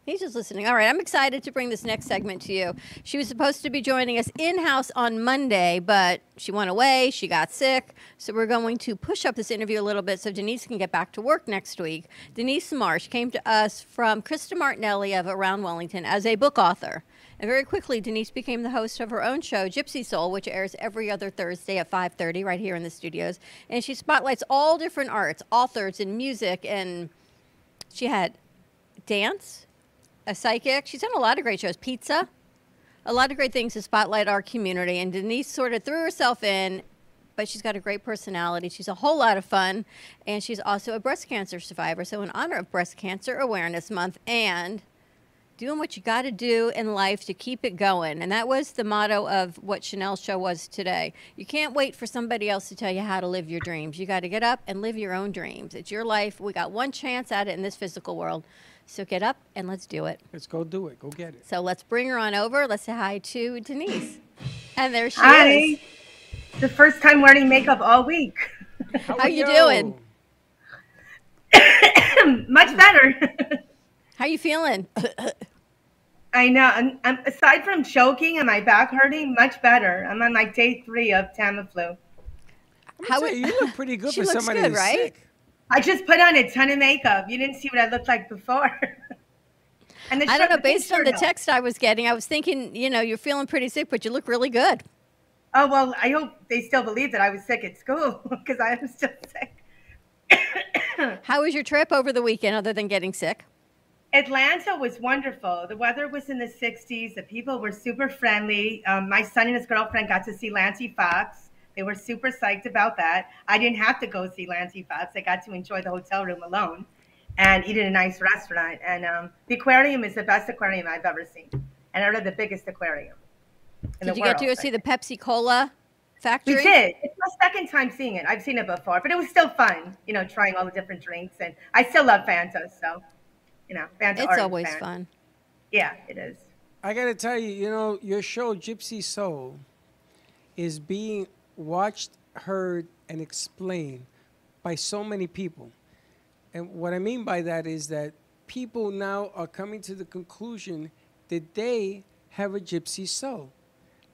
He's just listening. All right, I'm excited to bring this next segment to you. She was supposed to be joining us in house on Monday, but she went away. She got sick. So we're going to push up this interview a little bit so Denise can get back to work next week. Denise Marsh came to us from Krista Martinelli of Around Wellington as a book author. And very quickly, Denise became the host of her own show, Gypsy Soul, which airs every other Thursday at 5:30 right here in the studios. And she spotlights all different arts, authors, and music. And she had dance, a psychic. She's done a lot of great shows. Pizza, a lot of great things to spotlight our community. And Denise sort of threw herself in, but she's got a great personality. She's a whole lot of fun, and she's also a breast cancer survivor. So, in honor of Breast Cancer Awareness Month and doing what you got to do in life to keep it going. And that was the motto of what Chanel's show was today. You can't wait for somebody else to tell you how to live your dreams. You got to get up and live your own dreams. It's your life. We got one chance at it in this physical world. So get up and let's do it. Let's go do it. Go get it. So let's bring her on over. Let's say hi to Denise. And there she is. Hi. is. The first time wearing makeup all week. How, you doing? Much better. How you feeling? I know. I'm, I'm, aside from choking and my back hurting, much better. I'm on like day three of Tamiflu. How you look pretty good She for looks somebody good, that's right? sick. I just put on a ton of makeup. You didn't see what I looked like before. and the I don't know. Based on the though. text I was getting, I was thinking, you know, you're feeling pretty sick, but you look really good. Oh well, I hope they still believe that I was sick at school because I am still sick. How was your trip over the weekend, other than getting sick? Atlanta was wonderful. The weather was in the 60s. The people were super friendly. Um, my son and his girlfriend got to see Lancey Fox. They were super psyched about that. I didn't have to go see Lancey Fox. I got to enjoy the hotel room alone and eat in a nice restaurant. And um, the aquarium is the best aquarium I've ever seen, and out of the biggest aquarium. In Did the you get to go see the Pepsi Cola factory? We did. It's my second time seeing it. I've seen it before, but it was still fun. You know, trying all the different drinks, and I still love Fanta. So, you know, Fanta. It's always fan. fun. Yeah, it is. I got to tell you, you know, your show, Gypsy Soul, is being watched, heard, and explained by so many people. And what I mean by that is that people now are coming to the conclusion that they have a gypsy soul.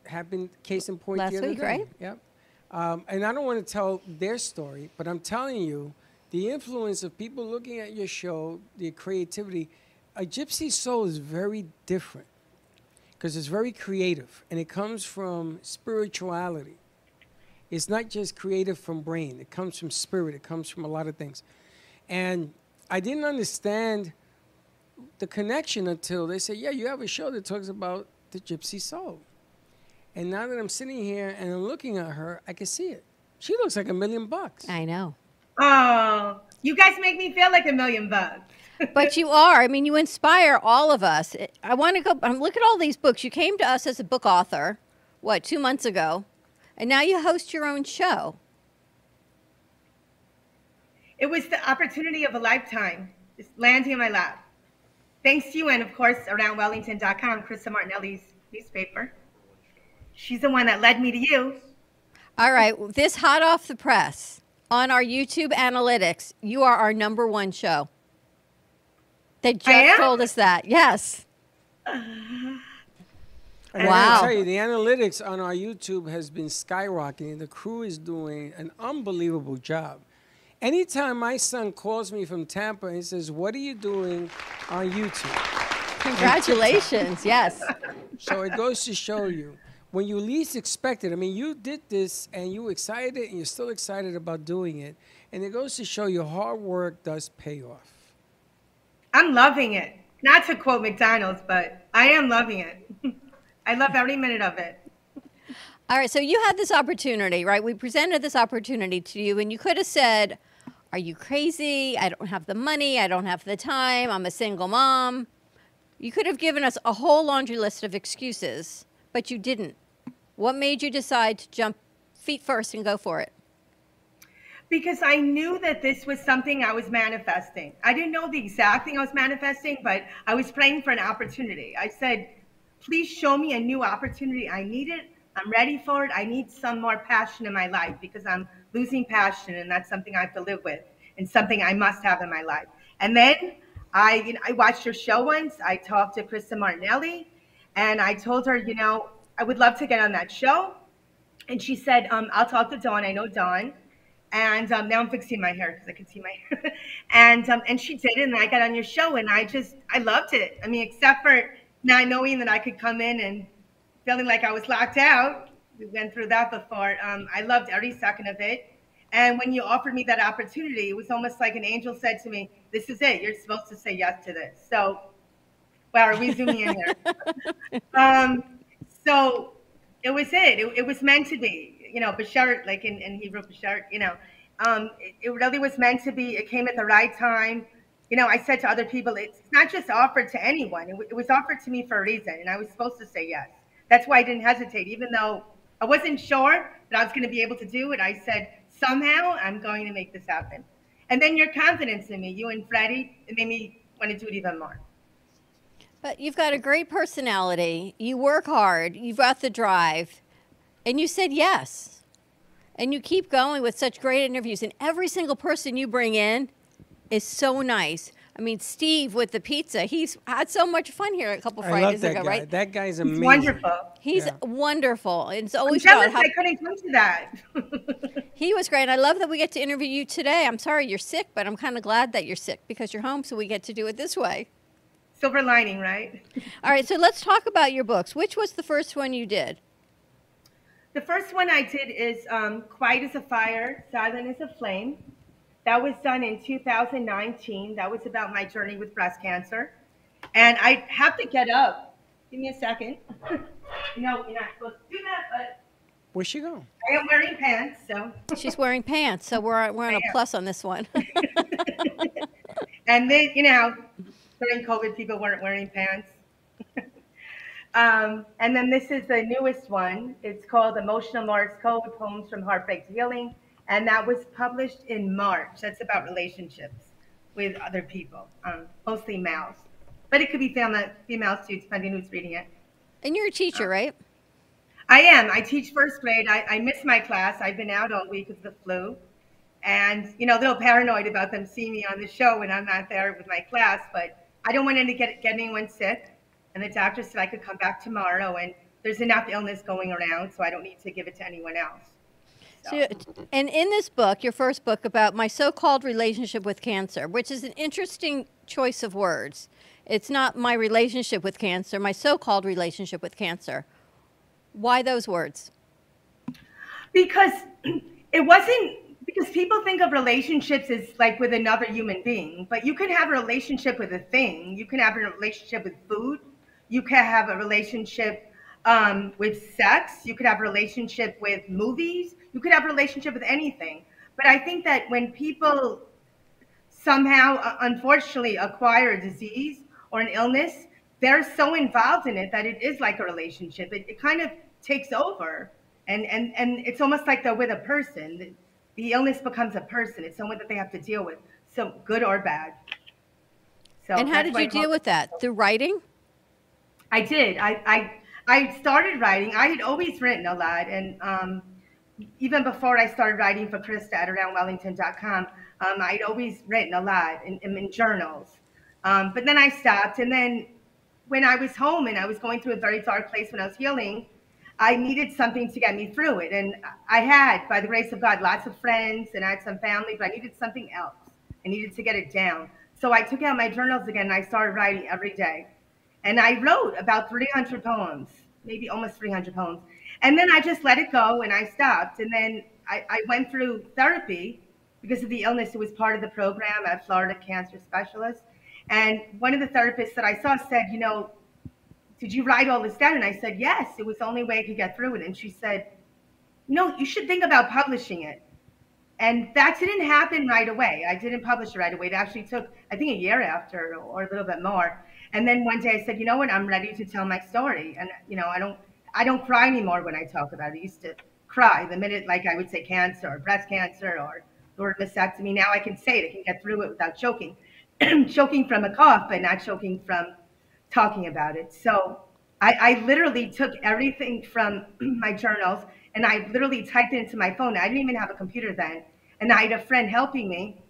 Happened, case in point, Last week, day. right? Yep. Um, and I don't want to tell their story, but I'm telling you, the influence of people looking at your show, the creativity, a gypsy soul is very different because it's very creative and it comes from spirituality. It's not just creative from brain, it comes from spirit, it comes from a lot of things. And I didn't understand the connection until they said, Yeah, you have a show that talks about the gypsy soul. And now that I'm sitting here and I'm looking at her, I can see it. She looks like a million bucks. I know. Oh, you guys make me feel like a million bucks. but you are. I mean, you inspire all of us. I want to go. Um, look at all these books. You came to us as a book author, what, two months ago, and now you host your own show. It was the opportunity of a lifetime, just landing in my lap. Thanks to you, and of course, around Wellington.com, Krista Martinelli's newspaper. She's the one that led me to you. All right, this hot off the press on our YouTube analytics, you are our number one show. They just told us that. Yes. And Wow. I tell you, the analytics on our YouTube has been skyrocketing. The crew is doing an unbelievable job. Anytime my son calls me from Tampa and he says, "What are you doing on YouTube?" Congratulations. yes. So it goes to show you when you least expect it. I mean, you did this and you were excited and you're still excited about doing it. And it goes to show you hard work does pay off. I'm loving it. Not to quote McDonald's, but I am loving it. I love every minute of it. All right, so you had this opportunity, right? We presented this opportunity to you, and you could have said, Are you crazy? I don't have the money. I don't have the time. I'm a single mom. You could have given us a whole laundry list of excuses, but you didn't. What made you decide to jump feet first and go for it? Because I knew that this was something I was manifesting. I didn't know the exact thing I was manifesting, but I was praying for an opportunity. I said, please show me a new opportunity. I need it. I'm ready for it. I need some more passion in my life because I'm losing passion, and that's something I have to live with and something I must have in my life. And then I you know, I watched your show once. I talked to Krista Martinelli, and I told her, you know, I would love to get on that show. And she said, um, I'll talk to Dawn. I know Dawn. And um, now I'm fixing my hair because I can see my hair. and um, and she did and I got on your show, and I just I loved it. I mean, except for not knowing that I could come in and feeling like I was locked out. We went through that before. Um, I loved every second of it. And when you offered me that opportunity, it was almost like an angel said to me, "This is it. You're supposed to say yes to this." So, wow, are we zooming in here? um, so it was it. it. It was meant to be. You know, Bashert, like in, in Hebrew, Bashert, you know, um, it, it really was meant to be. It came at the right time. You know, I said to other people, it's not just offered to anyone. It, it was offered to me for a reason, and I was supposed to say yes. That's why I didn't hesitate, even though I wasn't sure that I was going to be able to do it. I said, somehow I'm going to make this happen. And then your confidence in me, you and Freddie, it made me want to do it even more. But you've got a great personality. You work hard. You've got the drive. And you said yes. And you keep going with such great interviews. And every single person you bring in is so nice. I mean, Steve with the pizza, he's had so much fun here a couple I Fridays love that ago, guy. right? That guy's He's amazing. wonderful. He's Yeah. wonderful. And it's I'm always jealous about how I couldn't come to that. he was great. And I love that we get to interview you today. I'm sorry you're sick, but I'm kind of glad that you're sick because you're home, so we get to do it this way. Silver lining, right? All right, so let's talk about your books. Which was the first one you did? The first one I did is um, Quiet as a Fire, Silent as a Flame. That was done in 2019. That was about my journey with breast cancer. And I have to get up. Give me a second. you know, you're not supposed to do that, but Where's she going? I am wearing pants, so. She's wearing pants, so we're, we're on I a am. plus on this one. And then, you know, during COVID, people weren't wearing pants. um, and then this is the newest one. It's called Emotional Morse Code Poems from Heartbreak to Healing. And that was published in March. That's about relationships with other people, um, mostly males. But it could be found that female, females too, depending who's reading it. and you're a teacher, right? I am. I teach first grade. I, I miss my class. I've been out all week with the flu. And, you know, a little paranoid about them seeing me on the show when I'm not there with my class. But I don't want to get, get anyone sick. And the doctor said I could come back tomorrow. And there's enough illness going around, so I don't need to give it to anyone else. So, uh, and in this book, your first book about my so-called relationship with cancer, which is an interesting choice of words. It's not my relationship with cancer, my so-called relationship with cancer. Why those words? because it wasn't because people think of relationships as like with another human being but you can have a relationship with a thing you can have a relationship with food you can have a relationship um, with sex you could have a relationship with movies you could have a relationship with anything but i think that when people somehow uh, unfortunately acquire a disease or an illness they're so involved in it that it is like a relationship it, it kind of takes over and and and it's almost like they're with a person the, the illness becomes a person it's someone that they have to deal with so good or bad so and how did you deal with that? Through writing? I did. I, I I started writing. I had always written a lot, and um, even before I started writing for Krista at aroundwellington.com, um, I'd always written a lot in, in, journals. Um, but then I stopped, and then when I was home and I was going through a very dark place when I was healing, I needed something to get me through it. And I had, by the grace of God, lots of friends and I had some family, but I needed something else. I needed to get it down. So I took out my journals again and I started writing every day. And I wrote about 300 poems, maybe almost 300 poems. And then I just let it go and I stopped. And then I, I went through therapy because of the illness. It was part of the program at Florida Cancer Specialist. And one of the therapists that I saw said, You know, did you write all this down? And I said, Yes, it was the only way I could get through it. And she said, No, you should think about publishing it. And that didn't happen right away. I didn't publish it right away. It actually took, I think, a year after or a little bit more. And then one day I said, you know what, I'm ready to tell my story. And you know, I don't I don't cry anymore when I talk about it. I used to cry the minute like I would say cancer or breast cancer or the word mastectomy. Now I can say it, I can get through it without choking. choking from a cough, but not choking from talking about it. So I, I literally took everything from my journals and I literally typed it into my phone. I didn't even have a computer then. And I had a friend helping me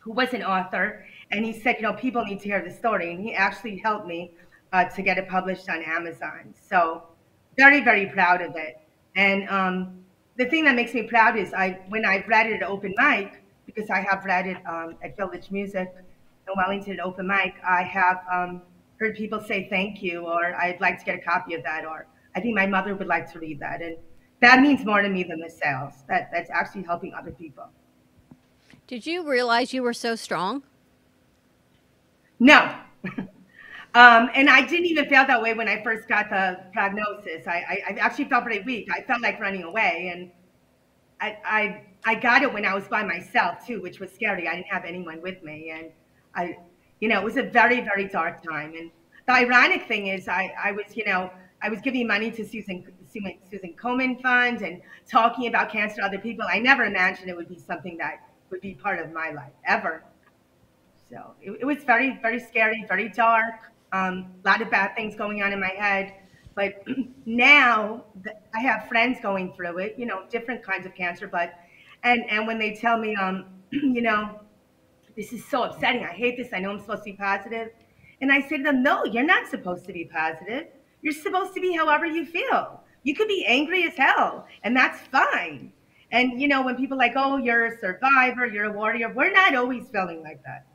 who was an author. And he said, you know, people need to hear the story, and he actually helped me uh, to get it published on Amazon. So very, very proud of it. And um, the thing that makes me proud is I when I've read it at open mic, because I have read it um, at Village Music in Wellington at open mic, I have um, heard people say thank you, or I'd like to get a copy of that, or I think my mother would like to read that. And that means more to me than the sales. That that's actually helping other people. Did you realize you were so strong? No. um, and I didn't even feel that way when I first got the prognosis. I, I, I actually felt pretty weak. I felt like running away. And I, I, I got it when I was by myself too, which was scary. I didn't have anyone with me. And I, you know, it was a very, very dark time. And the ironic thing is I, I was, you know, I was giving money to Susan, Susan, Susan Komen Fund and talking about cancer to other people. I never imagined it would be something that would be part of my life ever. So it, it was very, very scary, very dark. Um, a lot of bad things going on in my head. But now I have friends going through it, you know, different kinds of cancer. But and and when they tell me, um, you know, this is so upsetting. I hate this. I know I'm supposed to be positive. positive, and I say to them, no, you're not supposed to be positive. You're supposed to be however you feel. You could be angry as hell, and that's fine. And you know, when people like, oh, you're a survivor, you're a warrior, we're not always feeling like that.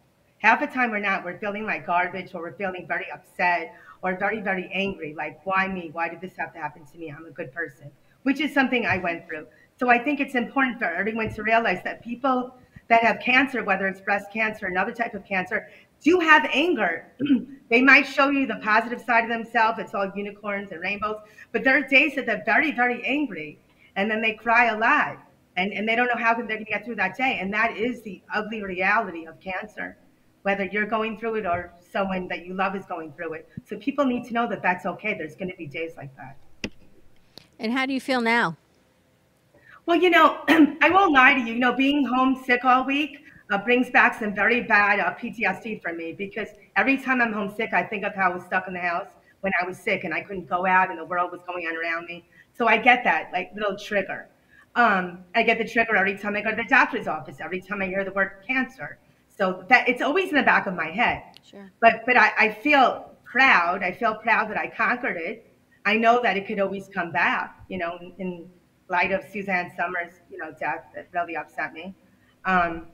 Half the time we're not. We're feeling like garbage or we're feeling very upset or very, very angry. Like, why me? Why did this have to happen to me? I'm a good person, which is something I went through. So I think it's important for everyone to realize that people that have cancer, whether it's breast cancer, or another type of cancer, do have anger. they might show you the positive side of themselves. It's all unicorns and rainbows. But there are days that they're very, very angry and then they cry a lot and, and they don't know how they're going to get through that day. And that is the ugly reality of cancer, whether you're going through it or someone that you love is going through it. So people need to know that that's okay. There's going to be days like that. And how do you feel now? Well, you know, I won't lie to you. You know, being homesick all week uh, brings back some very bad uh, PTSD for me because every time I'm homesick, I think of how I was stuck in the house when I was sick and I couldn't go out and the world was going on around me. So I get that like little trigger. Um, I get the trigger every time I go to the doctor's office, every time I hear the word cancer. So that it's always in the back of my head. Sure. But but I, I feel proud. I feel proud that I conquered it. I know that it could always come back. You know, in, in light of Suzanne Somers, you know, death that really upset me. Um,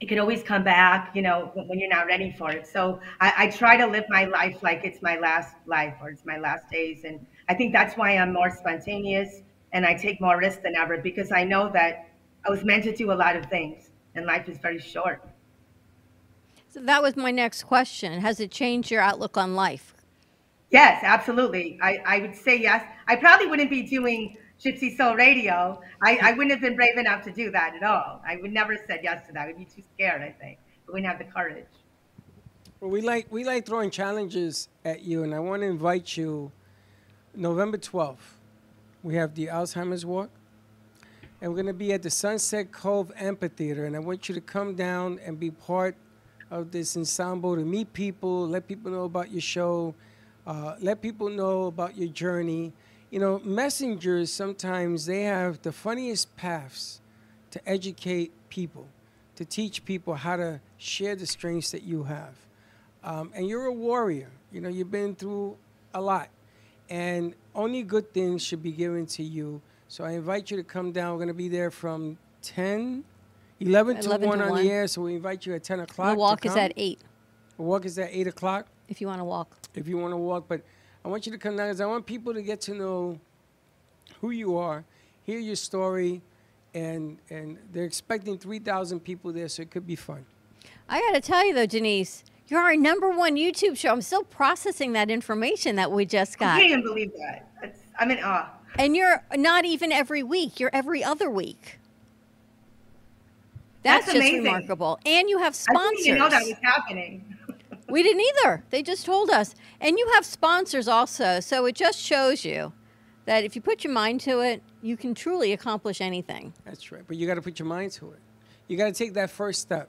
it could always come back, you know, when, when you're not ready for it. So I, I try to live my life like it's my last life or it's my last days, and I think that's why I'm more spontaneous and I take more risks than ever because I know that I was meant to do a lot of things, and life is very short. So that was my next question. Has it changed your outlook on life? Yes, absolutely. I, I would say yes. I probably wouldn't be doing Gypsy Soul Radio. I, I wouldn't have been brave enough to do that at all. I would never have said yes to that. I would be too scared, I think. I wouldn't have the courage. Well, we like we like throwing challenges at you, and I want to invite you. November twelfth, we have the Alzheimer's Walk, and we're going to be at the Sunset Cove Amphitheater, and I want you to come down and be part of this ensemble to meet people, let people know about your show, uh, let people know about your journey. You know, messengers sometimes they have the funniest paths to educate people, to teach people how to share the strengths that you have. Um, and you're a warrior. You know, you've been through a lot, and only good things should be given to you. So I invite you to come down. We're going to be there from 10, 11 to 11 1 to on 1. the air. So we invite you at 10 o'clock. The to walk is at 8 The walk is at 8 o'clock. if you want to walk. If you want to walk, but I want you to come down because I want people to get to know who you are, hear your story, and and they're expecting 3,000 people there, so it could be fun. I got to tell you though, Denise, you're our number one YouTube show. I'm still processing that information that we just got. I got. can't even believe that. That's, I'm in awe. And you're not even every week, you're every other week. That's, That's just amazing. remarkable. And you have I sponsors. didn't know that was happening. we didn't either. They just told us. And you have sponsors also. So it just shows you that if you put your mind to it, you can truly accomplish anything. That's right. But you got to put your mind to it. You got to take that first step,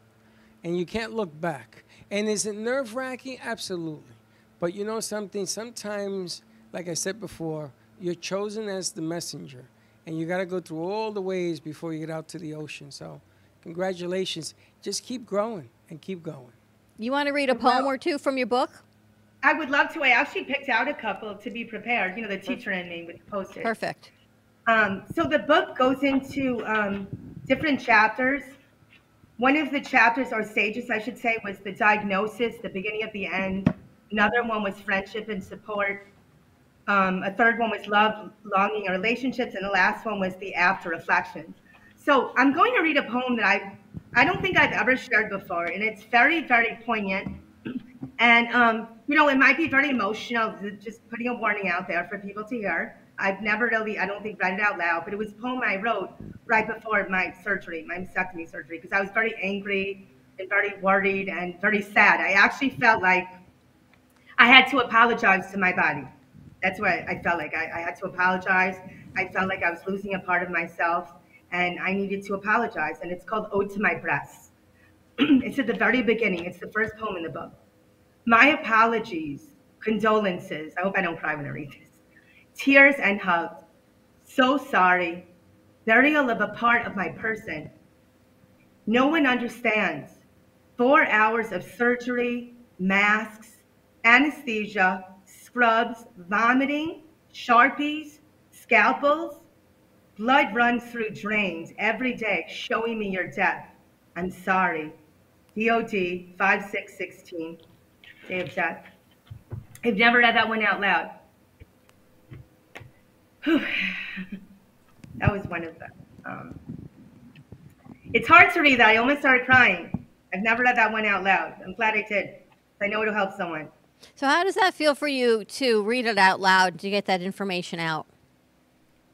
and you can't look back. And is it nerve wracking? Absolutely. But you know something? Sometimes, like I said before, you're chosen as the messenger, and you got to go through all the ways before you get out to the ocean. So, congratulations. Just keep growing and keep going. You want to read a poem or two from your book? I would love to. I actually picked out a couple to be prepared. You know, the teacher in me would post it. Perfect. Um, so the book goes into um, different chapters. One of the chapters, or stages, I should say, was the diagnosis, the beginning of the end. Another one was friendship and support. Um, a third one was love, longing, and relationships, and the last one was the after reflections. So I'm going to read a poem that I I don't think I've ever shared before, and it's very very poignant. And um, you know, it might be very emotional. Just putting a warning out there for people to hear. I've never really, I don't think, read it out loud, but it was a poem I wrote right before my surgery, my mastectomy surgery, because I was very angry and very worried and very sad. I actually felt like I had to apologize to my body. That's what I felt like. I, I had to apologize. I felt like I was losing a part of myself and I needed to apologize. And it's called Ode to My Breasts. it's at the very beginning, it's the first poem in the book. My apologies, condolences. I hope I don't cry when I read this. Tears and hugs. So sorry. Burial of a part of my person. No one understands. Four hours of surgery, masks, anesthesia, scrubs, vomiting, sharpies, scalpels. Blood runs through drains every day, showing me your death. I'm sorry. DOD 5616, day of death. I've never read that one out loud. Whew. that was one of them. Um, it's hard to read that. I almost started crying. I've never read that one out loud. I'm glad I did. I know it'll help someone. So, how does that feel for you to read it out loud to get that information out?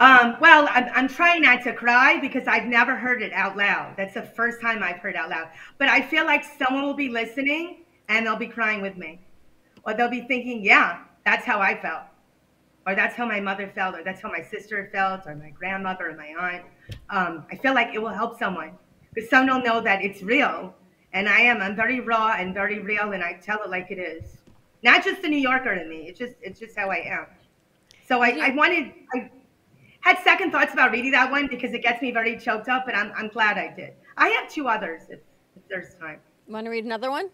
Um, well, I'm, I'm trying not to cry because I've never heard it out loud. That's the first time I've heard out loud. But I feel like someone will be listening and they'll be crying with me. Or they'll be thinking, yeah, that's how I felt. Or that's how my mother felt. Or that's how my sister felt. Or my grandmother or my aunt. Um, I feel like it will help someone because someone will know that it's real. And I am. I'm very raw and very real. And I tell it like it is. Not just the New Yorker in me. It's just, it's just how I am. So I, I wanted, I, had second thoughts about reading that one because it gets me very choked up, but I'm, I'm glad I did. I have two others if, if there's time. Want to read another one?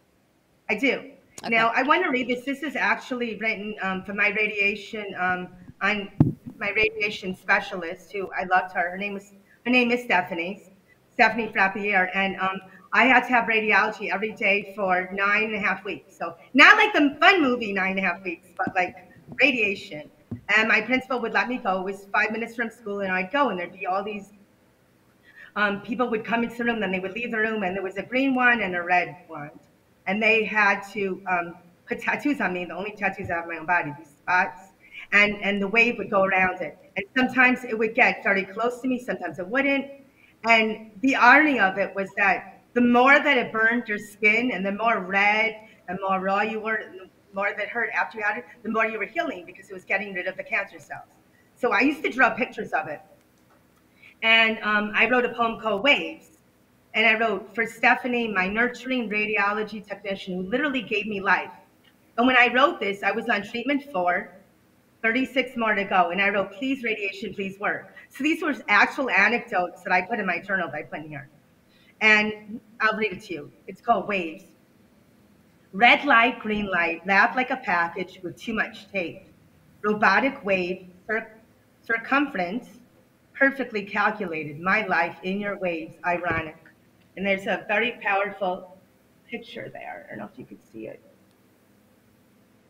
I do. Okay. Now, I want to read this. This is actually written um, for my radiation, um, on my radiation specialist, who I loved her. Her name was her name is Stephanie, Stephanie Frappier, and um, I had to have radiology every day for nine and a half weeks. So not like the fun movie nine and a half weeks, but like radiation. And my principal would let me go. It was five minutes from school, and I'd go, and there'd be all these um, people would come into the room, then they would leave the room, and there was a green one and a red one. And they had to um, put tattoos on me, the only tattoos I have on my own body, these spots. And, and the wave would go around it. And sometimes it would get very close to me, sometimes it wouldn't. And the irony of it was that the more that it burned your skin and the more red and more raw you were, more that hurt after you had it, the more you were healing because it was getting rid of the cancer cells. So I used to draw pictures of it. And um, I wrote a poem called Waves. And I wrote, For Stephanie, my nurturing radiology technician who literally gave me life. And when I wrote this, I was on treatment for 36 more to go. And I wrote, Please, radiation, please work. So these were actual anecdotes that I put in my journal that I put in here. And I'll read it to you. It's called Waves. Red light, green light, laugh like a package with too much tape. Robotic wave, cir- circumference, perfectly calculated. My life in your waves, ironic. And there's a very powerful picture there. I don't know if you could see it.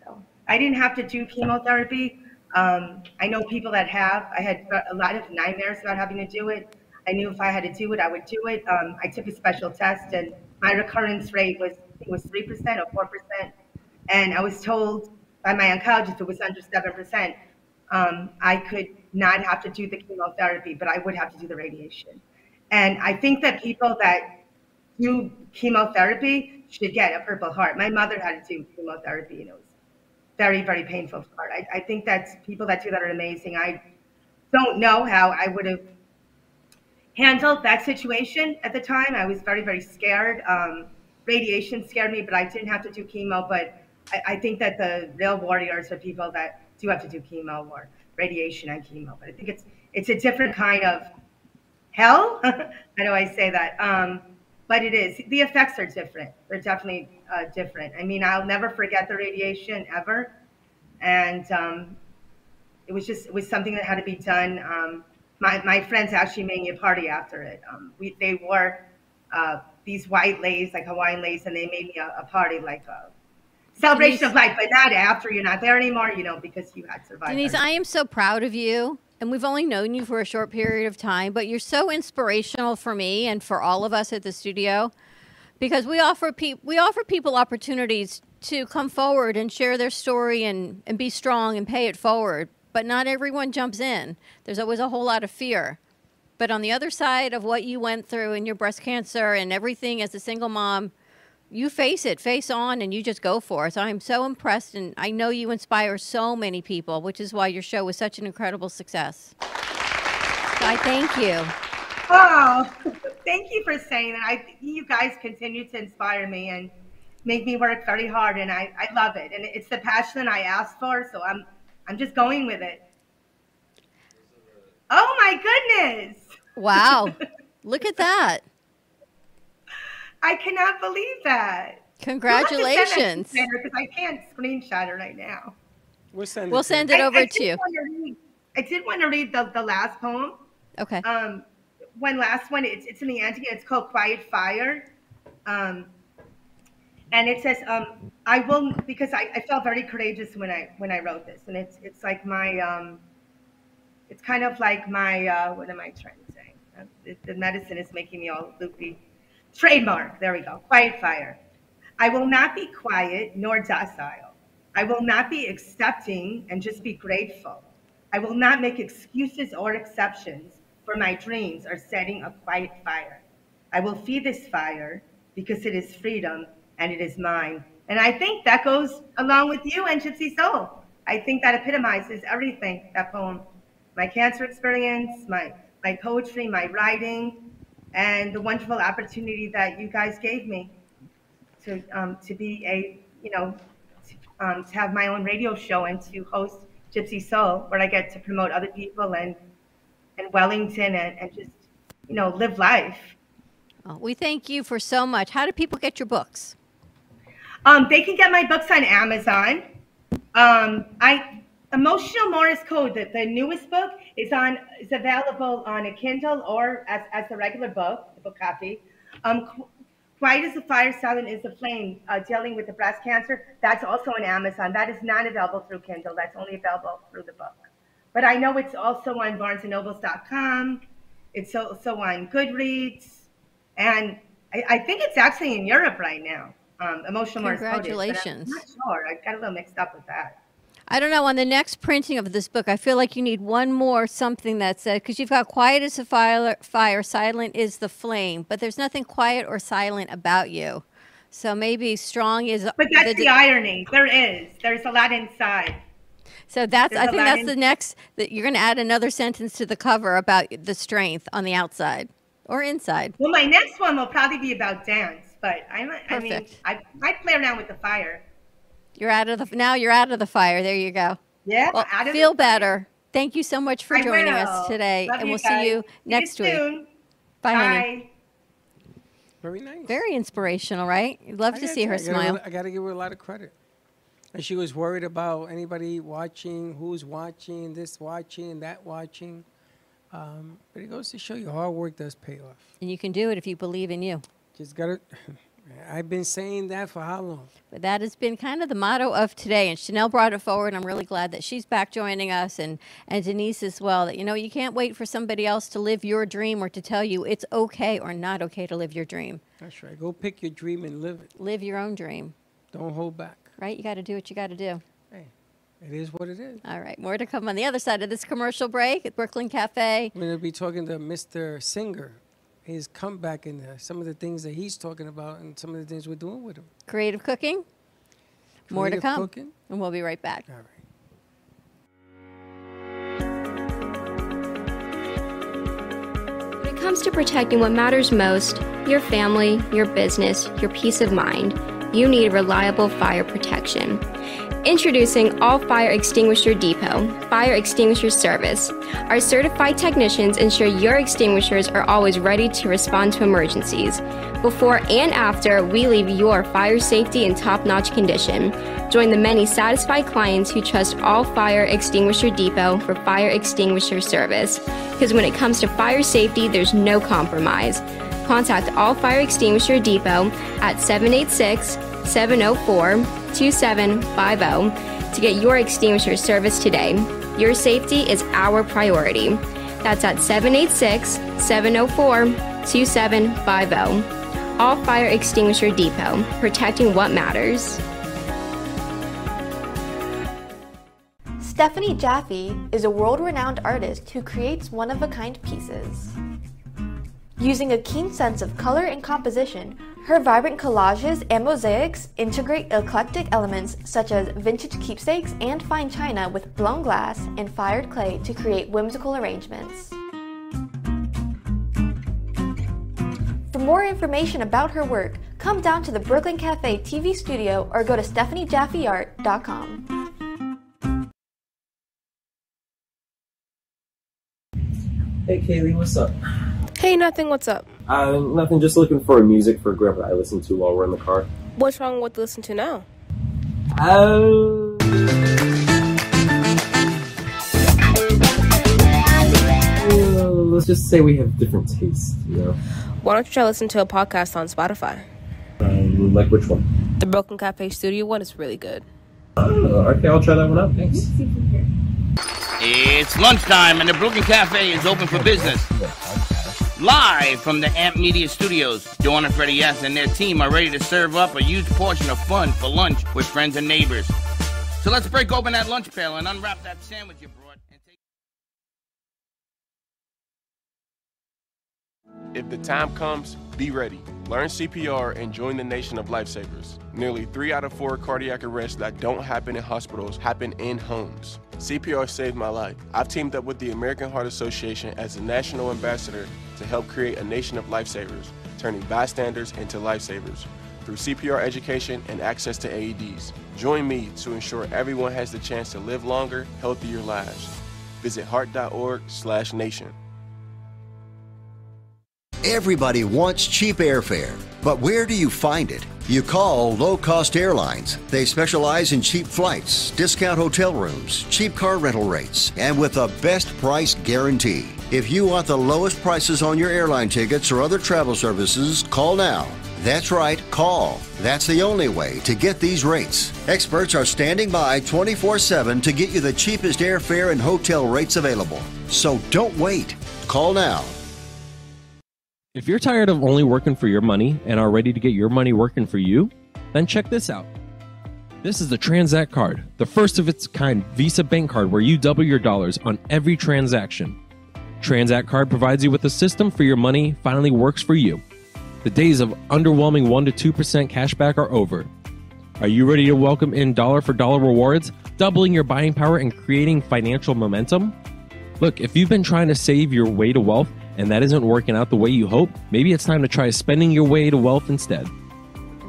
So I didn't have to do chemotherapy. Um, I know people that have. I had a lot of nightmares about having to do it. I knew if I had to do it, I would do it. Um, I took a special test, and my recurrence rate was it was 3% or 4%. And I was told by my oncologist it was under 7%. Um, I could not have to do the chemotherapy, but I would have to do the radiation. And I think that people that do chemotherapy should get a Purple Heart. My mother had to do chemotherapy, and it was very, very painful for her. I, I think that people that do that are amazing. I don't know how I would have handled that situation at the time. I was very, very scared. Um, radiation scared me, but I didn't have to do chemo. But I, I, think that the real warriors are people that do have to do chemo or radiation and chemo. But I think it's it's a different kind of hell. How do I say that? Um, but it is. The effects are different. They're definitely uh, different. I mean, I'll never forget the radiation ever, and um, it was just it was something that had to be done. Um, my my friends actually made me a party after it. Um, we they wore uh, these white lace, like Hawaiian lace, and they made me a, a party like a celebration Denise- of life, but not after you're not there anymore, you know, because you had survived. Denise, I am so proud of you. And we've only known you for a short period of time, but you're so inspirational for me and for all of us at the studio because we offer pe- we offer people opportunities to come forward and share their story and, and be strong and pay it forward. But not everyone jumps in. There's always a whole lot of fear. But on the other side of what you went through and your breast cancer and everything as a single mom, you face it, face on, and you just go for it. So I'm so impressed, and I know you inspire so many people, which is why your show was such an incredible success. So I thank you. Oh, thank you for saying that. I you guys continue to inspire me and make me work very hard, and I, I love it. And it's the passion I asked for, so I'm I'm just going with it. Oh my goodness! Wow. Look at that. I cannot believe that. Congratulations. Because I can't screenshot it right now. We'll send it, We'll send it over I to you. wanna read- I did want to read the, the last poem. Okay. Um, one last one. It's it's in the Antigua. It's called Quiet Fire. Um, and it says, um, "I will," because I, I felt very courageous when I when I wrote this, and it's it's like my um, it's kind of like my uh, what am I trying Uh, the medicine is making me all loopy. Trademark. There we go. Quiet Fire. I will not be quiet nor docile. I will not be accepting and just be grateful. I will not make excuses or exceptions for my dreams or setting a quiet fire. I will feed this fire because it is freedom and it is mine. And I think that goes along with you and Gypsy Soul. I think that epitomizes everything, that poem. My cancer experience, my, my poetry, my writing, and the wonderful opportunity that you guys gave me to, um, to be a, you know, to, um, to have my own radio show and to host Gypsy Soul, where I get to promote other people and, and Wellington and, and just, you know, live life. Oh, we thank you for so much. How do people get your books? Um, they can get my books on Amazon. Um, I Emotional Morse Code, the, the newest book, is on is available on a Kindle or as, as a regular book, the book copy. Um, Qu- Quiet as a Fire, Silent is a Flame, uh, dealing with the breast cancer. That's also on Amazon. That is not available through Kindle. That's only available through the book. But I know it's also on BarnesandNobles.com. It's also on Goodreads, and I, I think it's actually in Europe right now. Um, Emotional Code I'm Congratulations. not sure. I got a little mixed up with that. I don't know. On the next printing of this book, I feel like you need one more something that said because you've got quiet as a fire, fire, silent is the flame, but there's nothing quiet or silent about you. So maybe strong is. But that's the, irony. There is. There's a lot inside. So that's. There's I think that's the next. That you're going to add another sentence to the cover about the strength on the outside or inside. Well, my next one will probably be about dance, but I'm. I mean, I I play around with the fire. You're out of the now. You're out of the fire. There you go. Yeah, Well, out of the feel better. Thank you so much for I joining will. us today, Love and we'll guys. see you See you next week. soon. Bye, honey. Very nice. Very inspirational, right? You'd love I to gotta see her you, I gotta- smile. I got to give her a lot of credit. And she was worried about anybody watching, who's watching, this watching, that watching. Um, but it goes to show you hard work does pay off. And you can do it if you believe in you. Just got to. I've been saying that for how long? But that has been kind of the motto of today. And Chanel brought it forward. I'm really glad that she's back joining us and, and Denise as well. That, you know, you can't wait for somebody else to live your dream or to tell you it's okay or not okay to live your dream. That's right. Go pick your dream and live it. Live your own dream, Don't hold back. right? You got to do what you got to do. Hey, it is what it is. All right. More to come on the other side of this commercial break at Brooklyn Cafe. We're going to be talking to Mr. Singer, his comeback and uh, some of the things that he's talking about and some of the things we're doing with him. Creative cooking. More to Creative come. cooking. And we'll be right back. All right. When it comes to protecting what matters most, your family, your business, your peace of mind, you need reliable fire protection. Introducing All Fire Extinguisher Depot, Fire Extinguisher Service. Our certified technicians ensure your extinguishers are always ready to respond to emergencies. Before and after, we leave your fire safety in top notch condition. Join the many satisfied clients who trust All Fire Extinguisher Depot for fire extinguisher service. Because when it comes to fire safety, there's no compromise. Contact All Fire Extinguisher Depot at 786 704 2750 to get your extinguisher service today. Your safety is our priority. That's at 786 704 2750. All Fire Extinguisher Depot, protecting what matters. Stephanie Jaffe is a world renowned artist who creates one of a kind pieces. Using a keen sense of color and composition, her vibrant collages and mosaics integrate eclectic elements such as vintage keepsakes and fine china with blown glass and fired clay to create whimsical arrangements. For more information about her work, come down to the Brooklyn Cafe TV studio or go to stephaniejaffeart.com. Hey Kaylee, what's up? Hey, nothing. What's up? Uh, nothing. Just looking for a music for Grandpa I listen to while we're in the car. What's wrong with listen to now? Uh, uh, let's just say we have different tastes, you know. Why don't you try listen to a podcast on Spotify? Um, like which one? The Brooklyn Cafe Studio one is really good. Uh, okay, I'll try that one out. Thanks. It's lunchtime and the Brooklyn Cafe is open for business. Live from the Amp Media Studios, Dawn and Freddie S. and their team are ready to serve up a huge portion of fun for lunch with friends and neighbors. So let's break open that lunch pail and unwrap that sandwich you brought. If the time comes, be ready. Learn CPR and join the nation of lifesavers. Nearly three out of four cardiac arrests that don't happen in hospitals happen in homes. CPR saved my life. I've teamed up with the American Heart Association as a national ambassador to help create a nation of lifesavers, turning bystanders into lifesavers through CPR education and access to AEDs. Join me to ensure everyone has the chance to live longer, healthier lives. Visit heart.org/nation. Everybody wants cheap airfare, but where do you find it? You call Low Cost Airlines. They specialize in cheap flights, discount hotel rooms, cheap car rental rates, and with a best price guarantee. If you want the lowest prices on your airline tickets or other travel services, call now. That's right, call. That's the only way to get these rates. Experts are standing by 24 7 to get you the cheapest airfare and hotel rates available. So don't wait. Call now. If you're tired of only working for your money and are ready to get your money working for you, then check this out. This is the Transact card, the first of its kind Visa bank card where you double your dollars on every transaction. Transact card provides you with a system for your money finally works for you. The days of underwhelming 1 to 2% cashback are over. Are you ready to welcome in dollar for dollar rewards, doubling your buying power and creating financial momentum? Look, if you've been trying to save your way to wealth and that isn't working out the way you hope, maybe it's time to try spending your way to wealth instead.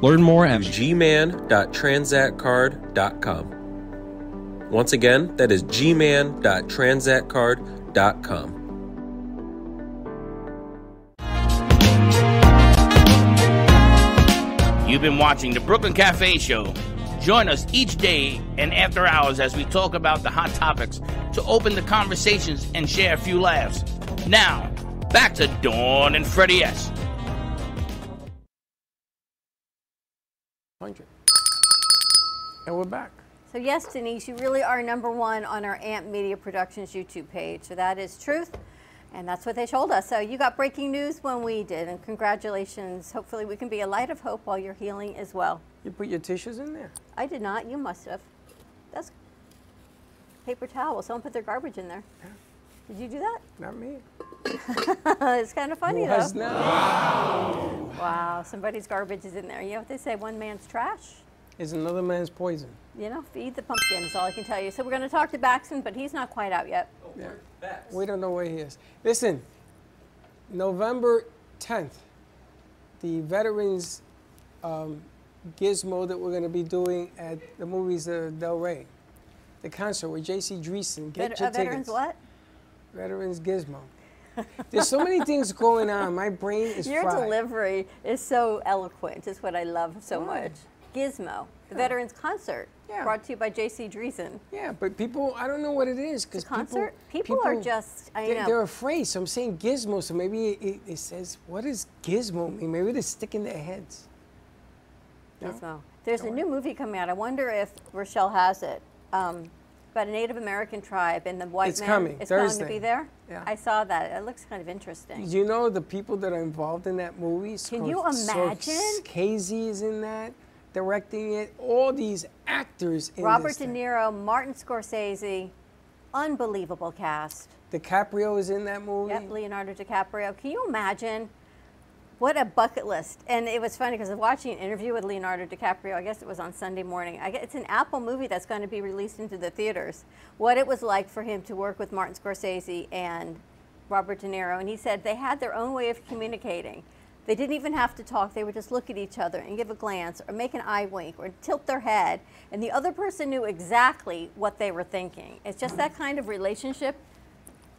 Learn more at gman.transactcard.com. Once again, that is gman.transactcard.com. You've been watching the Brooklyn Cafe Show. Join us each day and after hours as we talk about the hot topics to open the conversations and share a few laughs. Now, back to Dawn and Freddie S. And we're back. So yes, Denise, you really are number one on our Amp Media Productions YouTube page. So that is truth, and that's what they told us. So you got breaking news when we did, and congratulations. Hopefully we can be a light of hope while you're healing as well. You put your tissues in there. I did not. You must have. That's paper towel. Someone put their garbage in there. Yeah. Did you do that? Not me. It's kind of funny Who has though. now? Wow. Wow. Somebody's garbage is in there. You know what they say? One man's trash. Is another man's poison. You know, feed the pumpkin is all I can tell you. So we're going to talk to Baxton, but he's not quite out yet. Yeah. We don't know where he is. Listen, November 10th, the Veterans um, gizmo that we're going to be doing at the movies uh, Delray. The concert with J.C. Dreesen. Get Vet- your uh, veterans what? Veterans Gizmo. There's so many things going on. My brain is Your fried. delivery is so eloquent. It's what I love so much. Gizmo, the Veterans Concert, yeah. brought to you by J.C. Dreesen. Yeah, but people, I don't know what it is because concert? People, People are just- I they're, know. they're afraid. So I'm saying gizmo. So maybe it, it, it says, what does gizmo mean? Maybe they're sticking their heads. No? Gizmo. There's a new movie coming out. I wonder if Rochelle has it. Um, about a Native American tribe and the white It's man. coming, It's going to Thursday. be there. Yeah. I saw that. It looks kind of interesting. You know the people that are involved in that movie? Can you imagine? Casey is in that, directing it. All these actors in Robert De thing. Niro, Martin Scorsese, unbelievable cast. DiCaprio is in that movie. Yep, Leonardo DiCaprio. Can you imagine what a bucket list? And it was funny because I was watching an interview with Leonardo DiCaprio. I guess it was on Sunday morning. It's an Apple movie that's going to be released into the theaters. What it was like for him to work with Martin Scorsese and Robert De Niro. And he said they had their own way of communicating. They didn't even have to talk. They would just look at each other and give a glance or make an eye wink or tilt their head. And the other person knew exactly what they were thinking. It's just that kind of relationship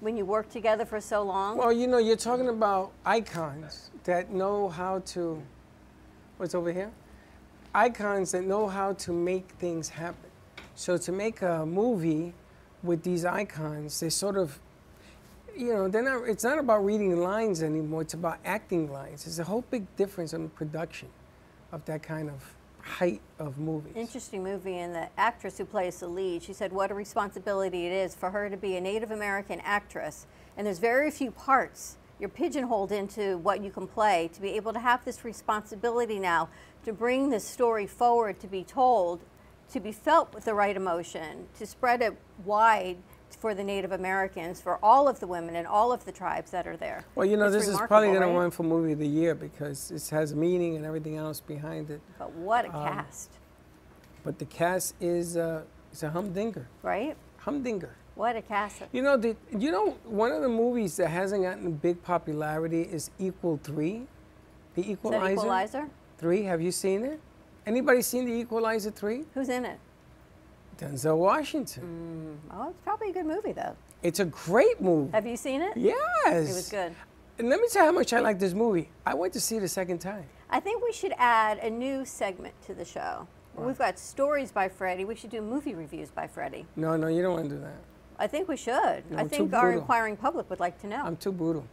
when you work together for so long. Well, you know, you're talking about icons that know how to. What's over here? Icons that know how to make things happen. So to make a movie with these icons, they sort of, you know, they're not. It's not about reading lines anymore. It's about acting lines. There's a whole big difference in the production of that kind of height of movie. Interesting movie, and the actress who plays the lead, she said what a responsibility it is for her to be a Native American actress. And there's very few parts you're pigeonholed into what you can play to be able to have this responsibility now to bring this story forward, to be told, to be felt with the right emotion, to spread it wide for the Native Americans, for all of the women and all of the tribes that are there. Well, you know, It's this is probably going to right? run for movie of the year because it has meaning and everything else behind it. But what a Um, cast, But the cast is uh, is a humdinger. right? Humdinger. What a cast. You know, the, you know, one of the movies that hasn't gotten big popularity is Equal Three, The Is that Equalizer. Equalizer? Three. Have you seen it? Anybody seen The Equalizer Three? Who's in it? Denzel Washington. Oh, it's probably a good movie though. It's a great movie. Have you seen it? Yes. It was good. And let me tell you how much I like this movie. I went to see it a second time. I think we should add a new segment to the show. We've got stories by Freddie. We should do movie reviews by Freddie. No, no, you don't want to do that. I think we should. No, I think our brutal. inquiring public would like to know. I'm too brutal.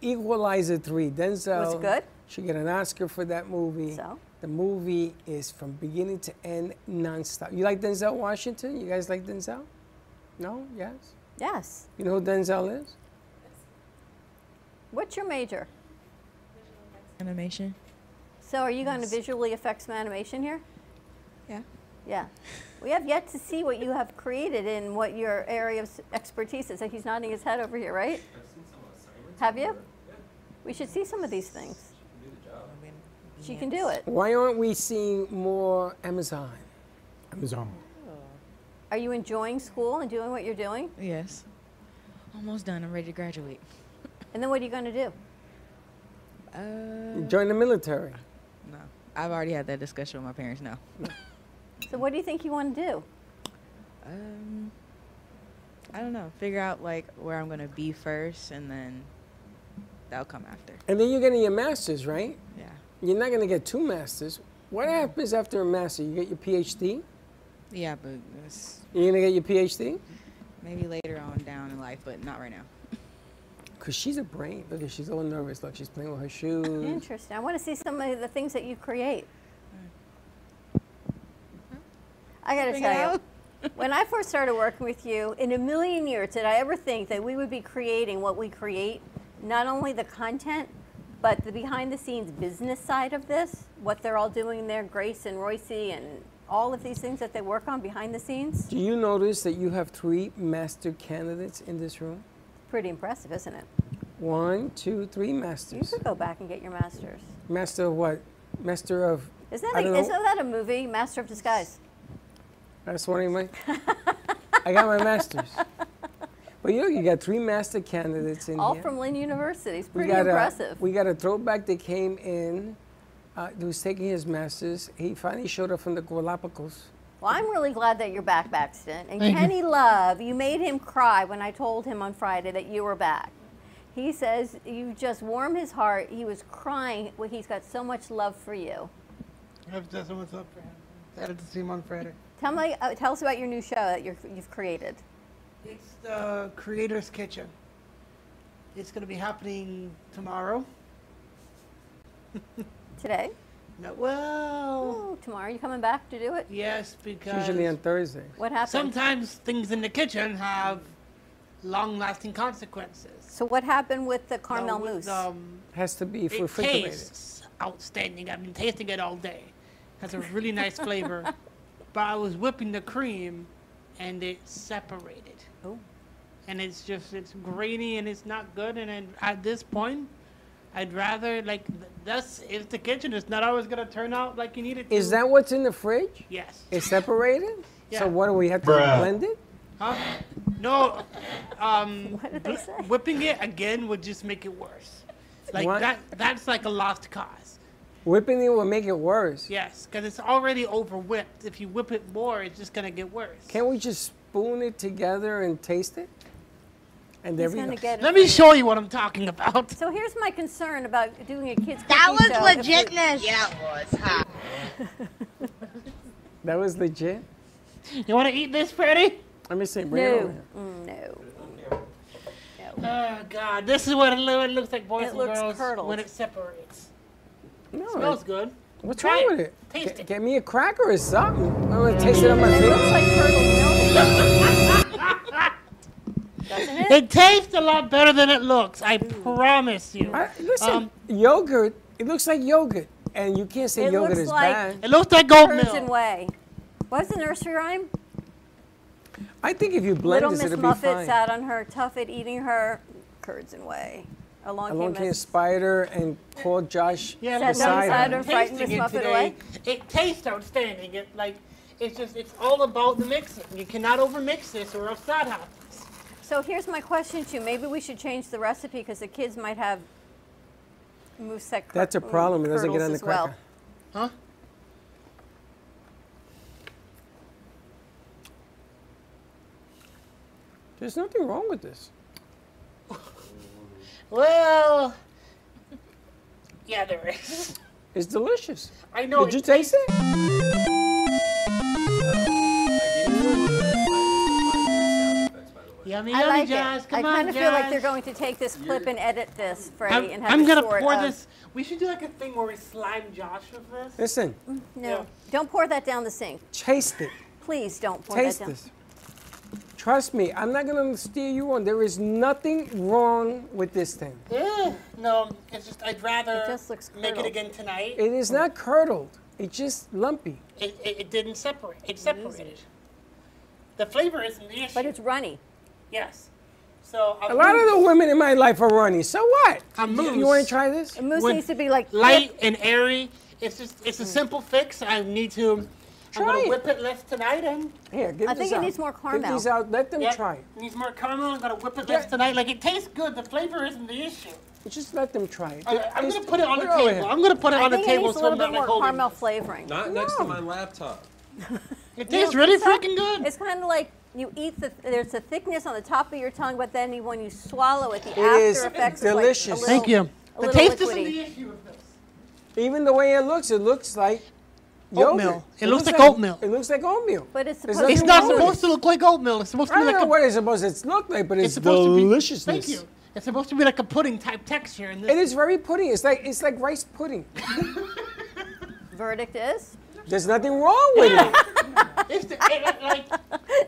Equalizer 3. Denzel. Was it good? Should get an Oscar for that movie. So? The movie is from beginning to end nonstop. You like Denzel Washington? You guys like Denzel? No? Yes? yes. You know who Denzel is? What's your major? Animation. So are you going to visually affect some animation here? Yeah. Yeah. We have yet to see what you have created in what your area of expertise is. Like he's nodding his head over here, right? Have you? We should see some of these things. She can do it. Why aren't we seeing more Amazon? Amazon. Are you enjoying school and doing what you're doing? Yes. Almost done. I'm ready to graduate. And then what are you going to do? Uh, Join the military. no. I've already had that discussion with my parents. No. So what do you think you want to do? Um, I don't know. Figure out like where I'm gonna be first, and then that'll come after. And then you're getting your master's, right? Yeah. You're not going to get two masters. What happens after a master? You get your PhD? Yeah, but it's You're going to get your PhD? maybe later on down in life, but not right now. Because she's a brain. Look, at she's all nervous. Look, she's playing with her shoes. Interesting. I want to see some of the things that you create. Mm-hmm. I got to Figure tell you, when I first started working with you, in a million years did I ever think that we would be creating what we create, not only the content, but the behind the scenes business side of this, what they're all doing there, Grace and Royce and all of these things that they work on behind the scenes. Do you notice that you have three master candidates in this room? Pretty impressive, isn't it? One, two, three masters. You could go back and get your master's. Master of what? Master of. Isn't that, a, isn't that a movie, Master of Disguise? That's one of my. I got my master's. But you know, you got three master candidates in All here. from Lynn University. It's we pretty got impressive. A, we got a throwback that came in uh, he was taking his masters. He finally showed up from the Galapagos. Well, I'm really glad that you're back, Baxton. And Thank you. Kenny Love, you made him cry when I told him on Friday that you were back. He says you just warmed his heart. He was crying. Well, he's got so much love for you. I've just what's up for him. Excited to see him on Friday. Tell me, uh, tell us about your new show that you're, you've created. It's the Creator's Kitchen. It's going to be happening tomorrow. Today? No, well. Oh, tomorrow you coming back to do it? Yes, It's because usually on Thursday. What happened? sometimes things in the kitchen have long-lasting consequences. So what happened with the caramel Now, with, mousse? Um, Has to be it refrigerated. tastes outstanding. I've been tasting it all day. Has a really nice flavor. But I was whipping the cream, and it separated. Oh. And it's just it's grainy and it's not good. And then at this point, I'd rather like th- that's if the kitchen is not always gonna turn out like you need it to. Is that what's in the fridge? Yes. It's separated? Yeah. So what do we have to Bruh. blend it? Huh? No. Um, whi- whipping it again would just make it worse. Like What? that. That's like a lost cause. Whipping it will make it worse. Yes, because it's already over whipped. If you whip it more, it's just gonna get worse. Can't we just spoon it together and taste it? And there He's we go. get Let me show you what I'm talking about. So here's my concern about doing a kids. That cooking was show. If we- legitness. Yeah, it was. Huh? That was legit. You want to eat this, Freddie? Let me see. Bring it over No, here. Mm, no. Oh God, this is what it lo- it looks like, boys It and looks girls, curdled. when it separates. No, smells it- good. What's Try wrong with it? Taste Get, it. get me a cracker or something. I'm going to taste it on my It finger. looks like curdled milk. Doesn't it? It tastes a lot better than it looks. I promise you. I, listen, Um, yogurt. It looks like yogurt, and you can't say yogurt is like- bad. It looks like goat Curds milk. and whey. What's the nursery rhyme? I think if you blend Little this, Miss it'll be Muffet fine. sat on her tuffet eating her curds and whey. Along, Along came came a spider and called Josh Yeah, beside beside her. her. Miss it Muffet today, away? It tastes outstanding. It like it's just it's all about the mixing. You cannot overmix this or else that happens. So here's my question to you. Maybe we should change the recipe because the kids might have mousse that—that's a problem. It doesn't get on the mm, as well. cracker. Huh? There's nothing wrong with this. Well, yeah, there is. It's delicious. I know. Did you taste it? Yummy, I yummy, like Jazz. it. Come I on, kind of feel like they're going to take this clip and edit this, Freddie, I'm, and have I'm gonna pour of- this. We should do like a thing where we slime Josh with this. Listen, mm, No, don't pour that down the sink. taste it. Please don't pour Taste that down. this. Trust me, I'm not gonna steer you on. There is nothing wrong with this thing. No, it's just I'd rather It just looks make it again tonight. It is not curdled. It's just lumpy. It, it, it didn't separate. It separated. The flavor isn't the issue. But it's runny. Yes. So A lot of the women in my life are runny. So what? I'm A You, mousse. want to try this? A mousse When needs to be like light and airy. It's just it's a mm. simple fix. I need to. Try I'm gonna it. whip it less tonight and. Here, give I this think it out. needs more Give caramel. these out. Let them Yeah, try it. Needs more caramel. I'm gonna whip it less tonight. Like it tastes good. The flavor isn't the issue. Just let them try it. I, I'm gonna put it on the over table. here. I'm gonna put it I on the think it table needs a so I'm little not bit like more holding. caramel flavoring. Not next to my laptop. It You tastes know, really freaking good. It's kind of like you eat the. There's a thickness on the top of your tongue, but then when you swallow it, the It after is effects delicious. Is like a Thank you. A The little taste isn't the issue with this. Even the way it looks, it looks like. Oatmeal. It looks like oatmeal. It looks like oatmeal. But it's supposed It's to not wrong with supposed to look like oatmeal. It's supposed to I be don't like know a. what it's supposed to look like, but it's, It's supposed to be. deliciousness. Thank you. It's supposed to be like a pudding type texture, and this. It is very pudding. It's like it's like rice pudding. Verdict is. There's nothing wrong with it. It's the, it, like,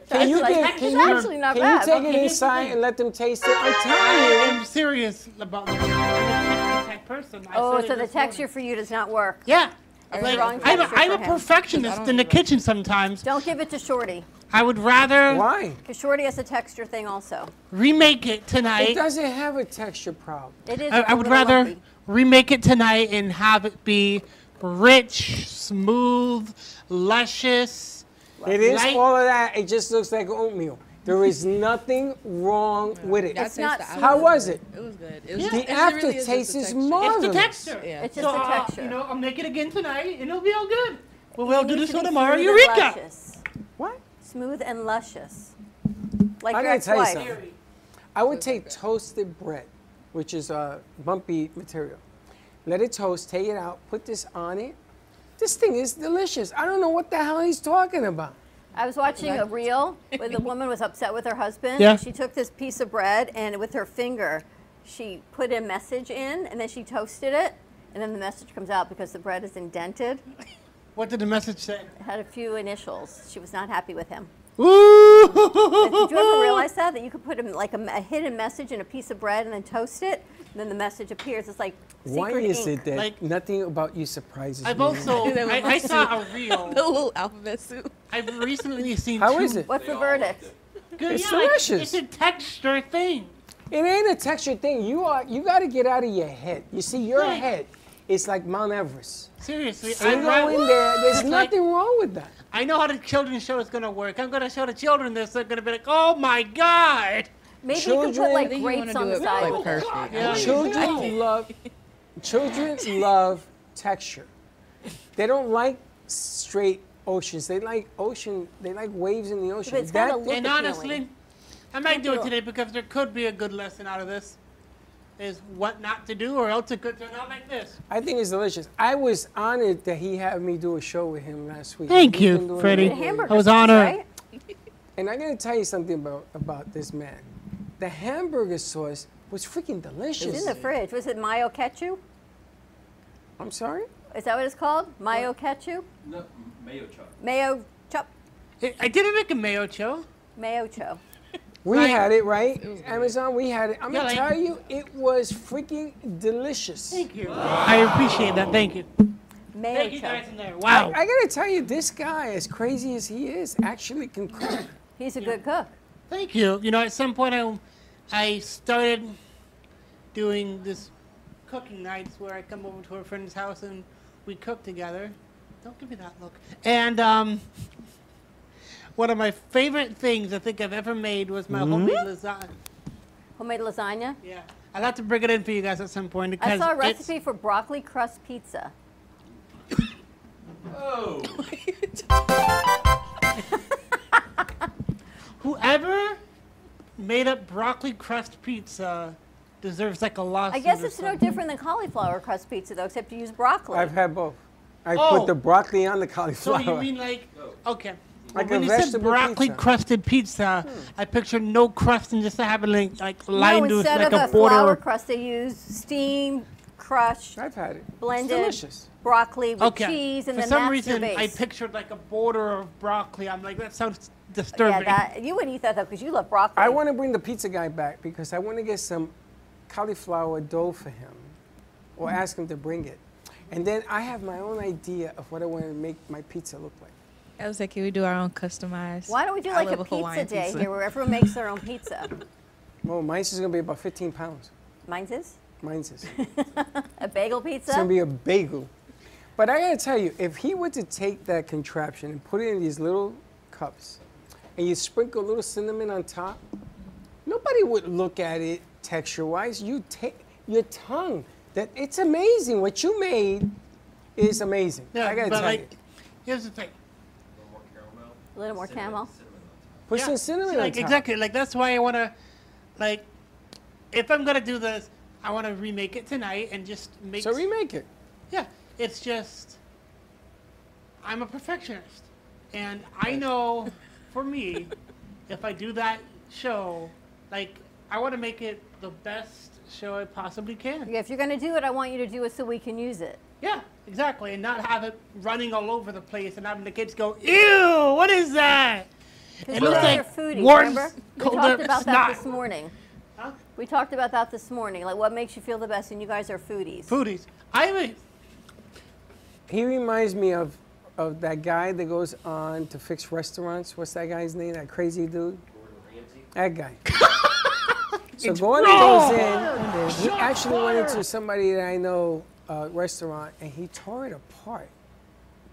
Can you, like- get, can you, actually not can bad. you take Okay, it inside and let them taste it? I'm telling you. I'm serious about this. I'm a texture type person. I Oh, so the this morning. texture for you does not work. Yeah. Like, wrong I'm, a, texture I'm a him. perfectionist in the kitchen sometimes. Don't give it to Shorty, I would rather Why? because Shorty has a texture thing also. remake it tonight. It doesn't have a texture problem. It is. I, it's would rather lumpy. remake it tonight and have it be rich, smooth, luscious. It is light. all of that. It just looks like oatmeal. There is nothing wrong with it. It's not How was it? It was good. was- The it really is just aftertaste the is texture. marvelous. It's the texture. Yeah. It's so, just the uh, texture. you know, I'll make it again tonight, and it'll be all good. Well, we'll do needs this to one tomorrow. Eureka! luscious. What? Smooth and luscious. Like I gotta tell you something. I would take toasted bread, which is a bumpy material. Let it toast, take it out, put this on it. This thing is delicious. I don't know what the hell he's talking about. I was watching a reel where the woman was upset with her husband. Yeah. She took this piece of bread and with her finger, she put a message in and then she toasted it. And then the message comes out because the bread is indented. What did the message say? It had a few initials. She was not happy with him. Ooh! Did you ever realize that? That you could put a, like a, a hidden message in a piece of bread and then toast it, and then the message appears. It's like Why is ink. it that like, nothing about you surprises me? I've me? also I, I saw a reel. the little alphabet soup. I've recently seen. How two, is it? What's the verdict? Good, It's yeah, like, delicious. it's a texture thing. It ain't a texture thing. You are you got to get out of your head. You see, your Yeah. head is like Mount Everest. Seriously, You I'd go rather- in there. There's It's like- nothing wrong with that. I know how the children's show is gonna work. I'm gonna show the children this. They're gonna be like, "Oh my god!" Maybe you could put Children- like I grapes on the side. like with perfect. Yeah. Children love children love texture. They don't like straight oceans. They like ocean. They like waves in the ocean. it's gotta That- look And honestly, I might do it today because there could be a good lesson out of this. Is what not to do, or else it could turn out like this. I think it's delicious. I was honored that he had me do a show with him last week. Thank He's you, Freddie. it The for hamburger I was honored. right? And I'm gonna tell you something about about this man. The hamburger sauce was freaking delicious. It's in the fridge. Was it mayo ketchup? I'm sorry. Is that what it's called? Mayo ketchup? No, mayo chop. Mayo chop? I- I didn't make a mayo cho. Mayo cho. We Like- had it right. Amazon. We had it. I'm Yeah, gonna like- tell you, it was freaking delicious. Thank you. I appreciate that. Thank you. Mayo Thank you guys in there. Wow. I, I gotta tell you, this guy, as crazy as he is, actually can cook. He's a good cook. Thank you. You know, at some point I, I started doing this cooking nights where I come over to a friend's house and we cook together. Don't give me that look. And um, one of my favorite things I think I've ever made was my Mm-hmm. homemade lasagna. Homemade lasagna. Yeah, I'd have to bring it in for you guys at some point I saw a recipe for broccoli crust pizza. Oh. whoever made up broccoli crust pizza deserves like a lawsuit. I guess or it's no different than cauliflower crust pizza, though, except you use broccoli. I've had both. I Oh. put the broccoli on the cauliflower. So cauliflower. you mean like okay? Like when a you said broccoli pizza. crusted pizza, hmm. I pictured no crust and just having like like no, lined with instead like of a a flour crust, they use steamed, crushed, I've had it. It's blended delicious. broccoli with Okay. cheese, and For then some that's reason, your I pictured like a border of broccoli. I'm like that sounds yeah, that, you wouldn't eat that though, because you love broccoli. I want to bring the pizza guy back because I want to get some cauliflower dough for him, or mm. ask him to bring it, and then I have my own idea of what I want to make my pizza look like. I was like, can we do our own customized? Why don't we do I like a pizza Hawaiian day pizza. here, where everyone makes their own pizza? Well, mine's is gonna be about 15 pounds. Mine's is Mine's is. a bagel pizza. It's gonna be a bagel. But I gotta tell you, if he were to take that contraption and put it in these little cups, and you sprinkle a little cinnamon on top, nobody would look at it texture-wise. You take your tongue. That it's amazing. What you made is amazing. yeah, I gotta but tell like, you. here's the thing. a little more camel. Put Yeah, some cinnamon see, on like top. exactly like that's why I want to, like, if I'm gonna do this, I want to remake it tonight and just make. So remake it. Yeah, it's just I'm a perfectionist, and I know for me, if I do that show, like I want to make it the best show I possibly can. Yeah, if you're gonna do it, I want you to do it so we can use it. Yeah, exactly, and not have it running all over the place and having the kids go, "Ew, what is that?" Because It you looks guys like are foodies, Warren's remember? We talked about snot. that this morning. Huh? We talked about that this morning. Like, what makes you feel the best? And you guys are foodies. Foodies. I mean, He reminds me of of that guy that goes on to fix restaurants. What's that guy's name? That crazy dude. That guy. so Gordon goes in. He actually went into somebody that I know uh, restaurant and he tore it apart,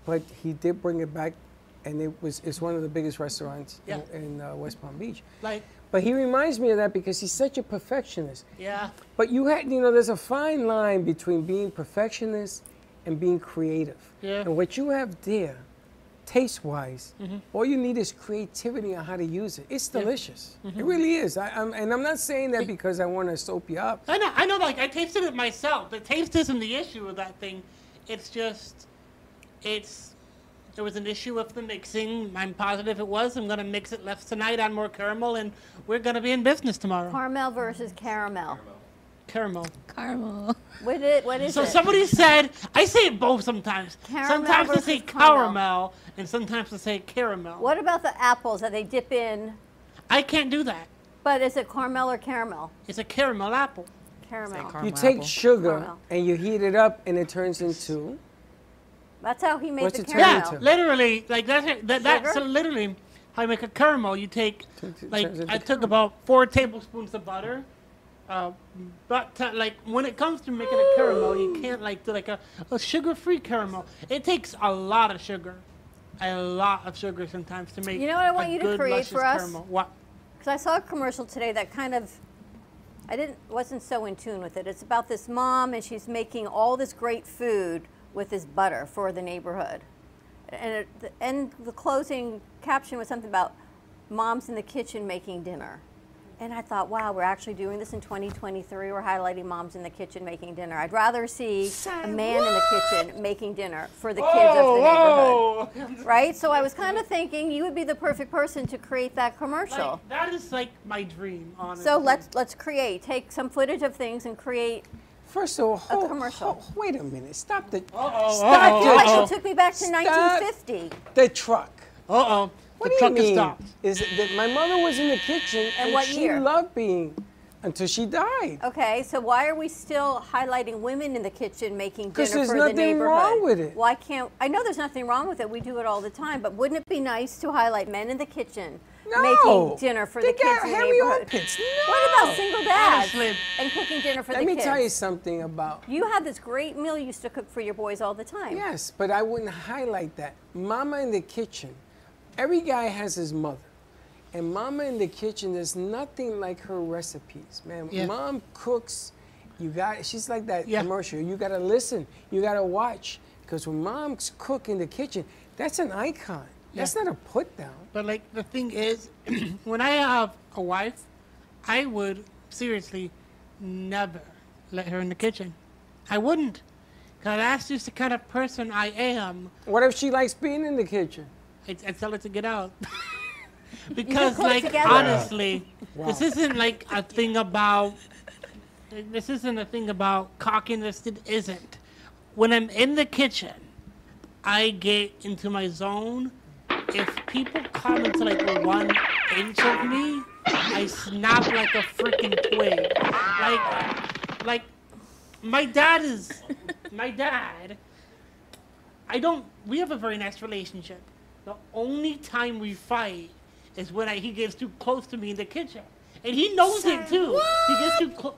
but he did bring it back and it was it's one of the biggest restaurants Yeah. in, in uh, West Palm Beach. Like, But he reminds me of that because he's such a perfectionist. yeah. But you had, you know, there's a fine line between being perfectionist and being creative. Yeah. And what you have there, taste-wise, Mhm. all you need is creativity on how to use it. It's Yeah. delicious. It really is. I, I'm, and I'm not saying that because I want to soap you up. I know, I know, like, I tasted it myself. The taste isn't the issue with that thing. It's just, it's, there was an issue with the mixing. I'm positive it was. I'm going to mix it left tonight, add more caramel, and we're going to be in business tomorrow. Caramel versus caramel. Caramel. Caramel. Caramel. What is, what is so it? somebody said, I say it both sometimes. Caramel sometimes I say caramel. caramel, and sometimes I say caramel. What about the apples that they dip in? I can't do that. But is it caramel or caramel? It's a caramel apple. Caramel. You take sugar Caramel. and you heat it up, and it turns into. That's how he made What's the it turn caramel. into? Literally, like that's. That, that's Sugar? literally how you make a caramel. You take, like, turns into I took about four tablespoons of butter. Uh, but uh, like when it comes to making a caramel, you can't like do like a, a sugar-free caramel. It takes a lot of sugar, a lot of sugar sometimes to make. You know what I want you to good, create for us? Caramel. What? Because I saw a commercial today that kind of, I didn't, wasn't so in tune with it. It's about this mom and she's making all this great food with this butter for the neighborhood. And it, the, and the closing caption was something about moms in the kitchen making dinner. And I thought, wow, we're actually doing this in 2023. We're highlighting moms in the kitchen making dinner. I'd rather see a man in the kitchen making dinner for the kids of the Whoa, neighborhood. Right? So I was kind of thinking you would be the perfect person to create that commercial. Like, that is like my dream, honestly. So let's let's create. Take some footage of things and create First of all, a commercial. hold- wait a minute. Stop the. Uh-oh, stop uh-oh, the- Like you took me back to Stop 1950. The truck. Uh oh. What the do truck you mean? stopped. Is that my mother was in the kitchen And what she year? loved being until she died. Okay, so why are we still highlighting women in the kitchen making dinner for the neighborhood? Because there's nothing neighborhood? wrong with it. Why can't I know there's nothing wrong with it. We do it all the time, but wouldn't it be nice to highlight men in the kitchen No. making dinner for They the kids in the hairy neighborhood? armpits. What about single dads and cooking dinner for Let the kids? Let me tell you something about. You have this great meal you used to cook for your boys all the time. Yes, but I wouldn't highlight that. Mama in the kitchen. Every guy has his mother. And mama in the kitchen, there's nothing like her recipes, man. Yeah. Mom cooks. You got. She's like that Yeah. commercial. You gotta listen. You gotta watch. Because when moms cook in the kitchen, that's an icon. That's not a put down. But like the thing is, when I have a wife, I would seriously never let her in the kitchen. I wouldn't, cause that's just the kind of person I am. What if she likes being in the kitchen? I, I tell her to get out. because like together? honestly, Wow. this isn't like a thing about. This isn't a thing about cockiness. It isn't. When I'm in the kitchen, I get into my zone. If people come into like one inch of me, I snap like a freaking twig. Like, like my dad is my dad. I don't. We have a very nice relationship. The only time we fight is when I, he gets too close to me in the kitchen, and he knows it too. He gets too close.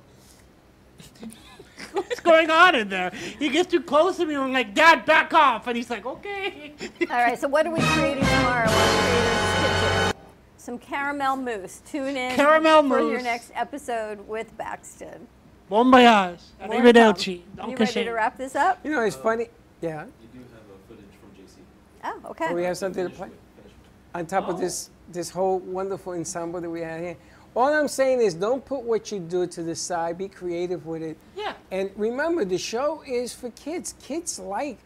What's going on in there? He gets too close to me, and I'm like, Dad, back off, and he's like, Okay. All right, so what are we creating tomorrow on Creator's Kitchen? Some caramel mousse. Tune in Caramel for your next episode with Baxton. Bon voyage. More to Arrivederci. come. You ready to wrap this up? You know, it's funny. Yeah. Oh, okay. Oh, we have something to play on top of this this whole wonderful ensemble that we have here. All I'm saying is, don't put what you do to the side. Be creative with it. Yeah. And remember, the show is for kids. Kids like.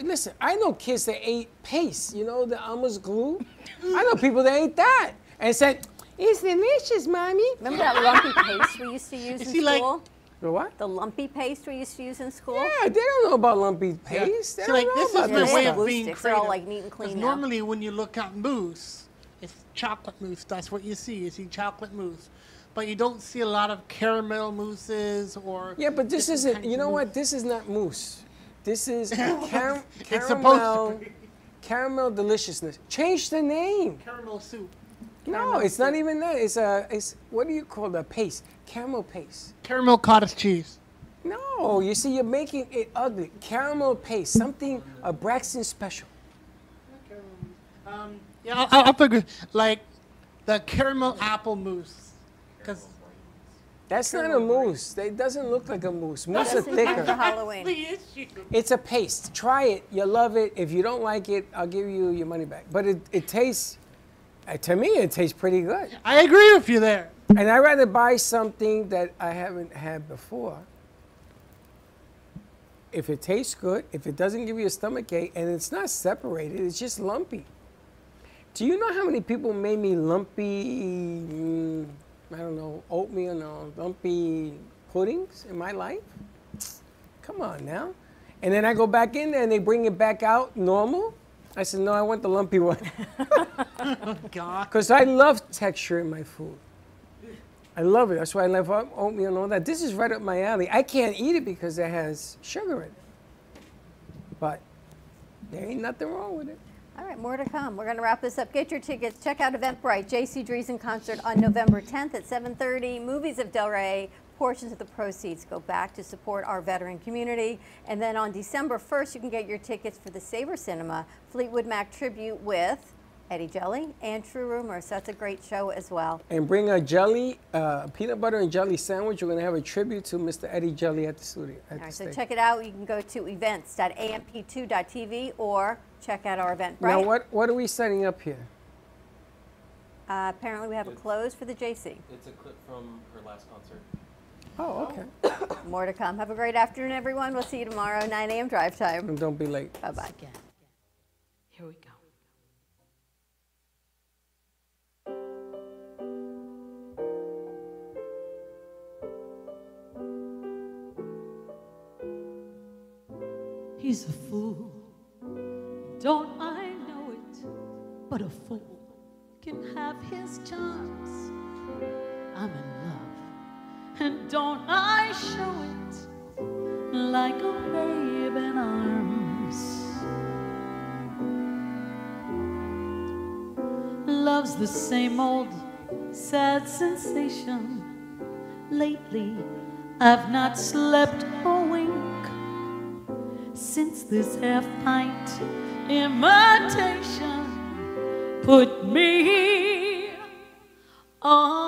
Listen, I know kids that ate paste. You know the almost glue. I know people that ate that and said, "It's delicious, mommy." Remember that lumpy paste we used to use Is in he like- school? The what? The lumpy paste we used to use in school? Yeah, they don't know about lumpy paste. They See, don't like know this is about my way of being sticks. They're all, like, neat and clean now. normally, when you look at mousse, it's chocolate mousse. That's what you see. You see chocolate mousse, but you don't see a lot of caramel mousses or. Yeah, but this isn't. You know mousse. what? This is not mousse. This is car- It's supposed to caramel. be. Caramel deliciousness. Change the name. Caramel soup. No, Caramel it's not even that. It's a. It's what do you call the paste? Caramel paste. Caramel cottage cheese. No, you see, you're making it ugly. Caramel paste, something a Braxton special. Uh, Um, yeah, I'll, I'll figure like the caramel apple mousse, because That's not a mousse. It doesn't look like a mousse. Mousse is thicker. for Halloween. the issue. It's a paste. Try it. You'll love it. If you don't like it, I'll give you your money back. But it, it tastes, to me, it tastes pretty good. I agree with you there. And I'd rather buy something that I haven't had before. If it tastes good, if it doesn't give you a stomach ache, and it's not separated, it's just lumpy. Do you know how many people made me lumpy, mm, I don't know, oatmeal, no, lumpy puddings in my life? Come on now. And then I go back in there and they bring it back out normal. I said, no, I want the lumpy one. God. Because I love texture in my food. I love it. That's why I love oatmeal and all that. This is right up my alley. I can't eat it because it has sugar in it. But there ain't nothing wrong with it. All right, more to come. We're going to wrap this up. Get your tickets. Check out Eventbrite. J.C. Dreesen concert on November 10th at 7:30. Movies of Delray. Portions of the proceeds go back to support our veteran community. And then on December 1st, you can get your tickets for the Sabre Cinema Fleetwood Mac tribute with Eddie Jelly and True Rumors. That's a great show as well. And bring a jelly, uh, peanut butter and jelly sandwich. We're going to have a tribute to Mr. Eddie Jelly at the studio. At All the so stage. check it out. You can go to events.amp2.tv or check out our Eventbrite. Now, what, what are we setting up here? Uh, apparently, we have a close for the JC. It's a clip from her last concert. Oh, okay. More to come. Have a great afternoon, everyone. We'll see you tomorrow, 9 a.m. drive time. And don't be late. Bye bye. Here we go. He's a fool. Don't I know it? But a fool can have his charms. I'm in love. And don't I show it like a babe in arms? Love's the same old sad sensation. Lately, I've not slept a wink since this half pint imitation put me on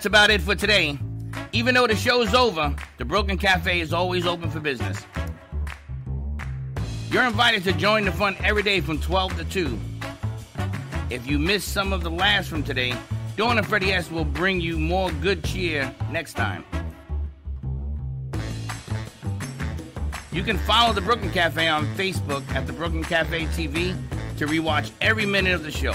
that's about it for today. Even though the show's over, the Brooklyn Cafe is always open for business. You're invited to join the fun every day from 12 to 2. If you missed some of the laughs from today, Dawn and Freddie S will bring you more good cheer next time. You can follow the Brooklyn Cafe on Facebook at the Brooklyn Cafe TV to rewatch every minute of the show.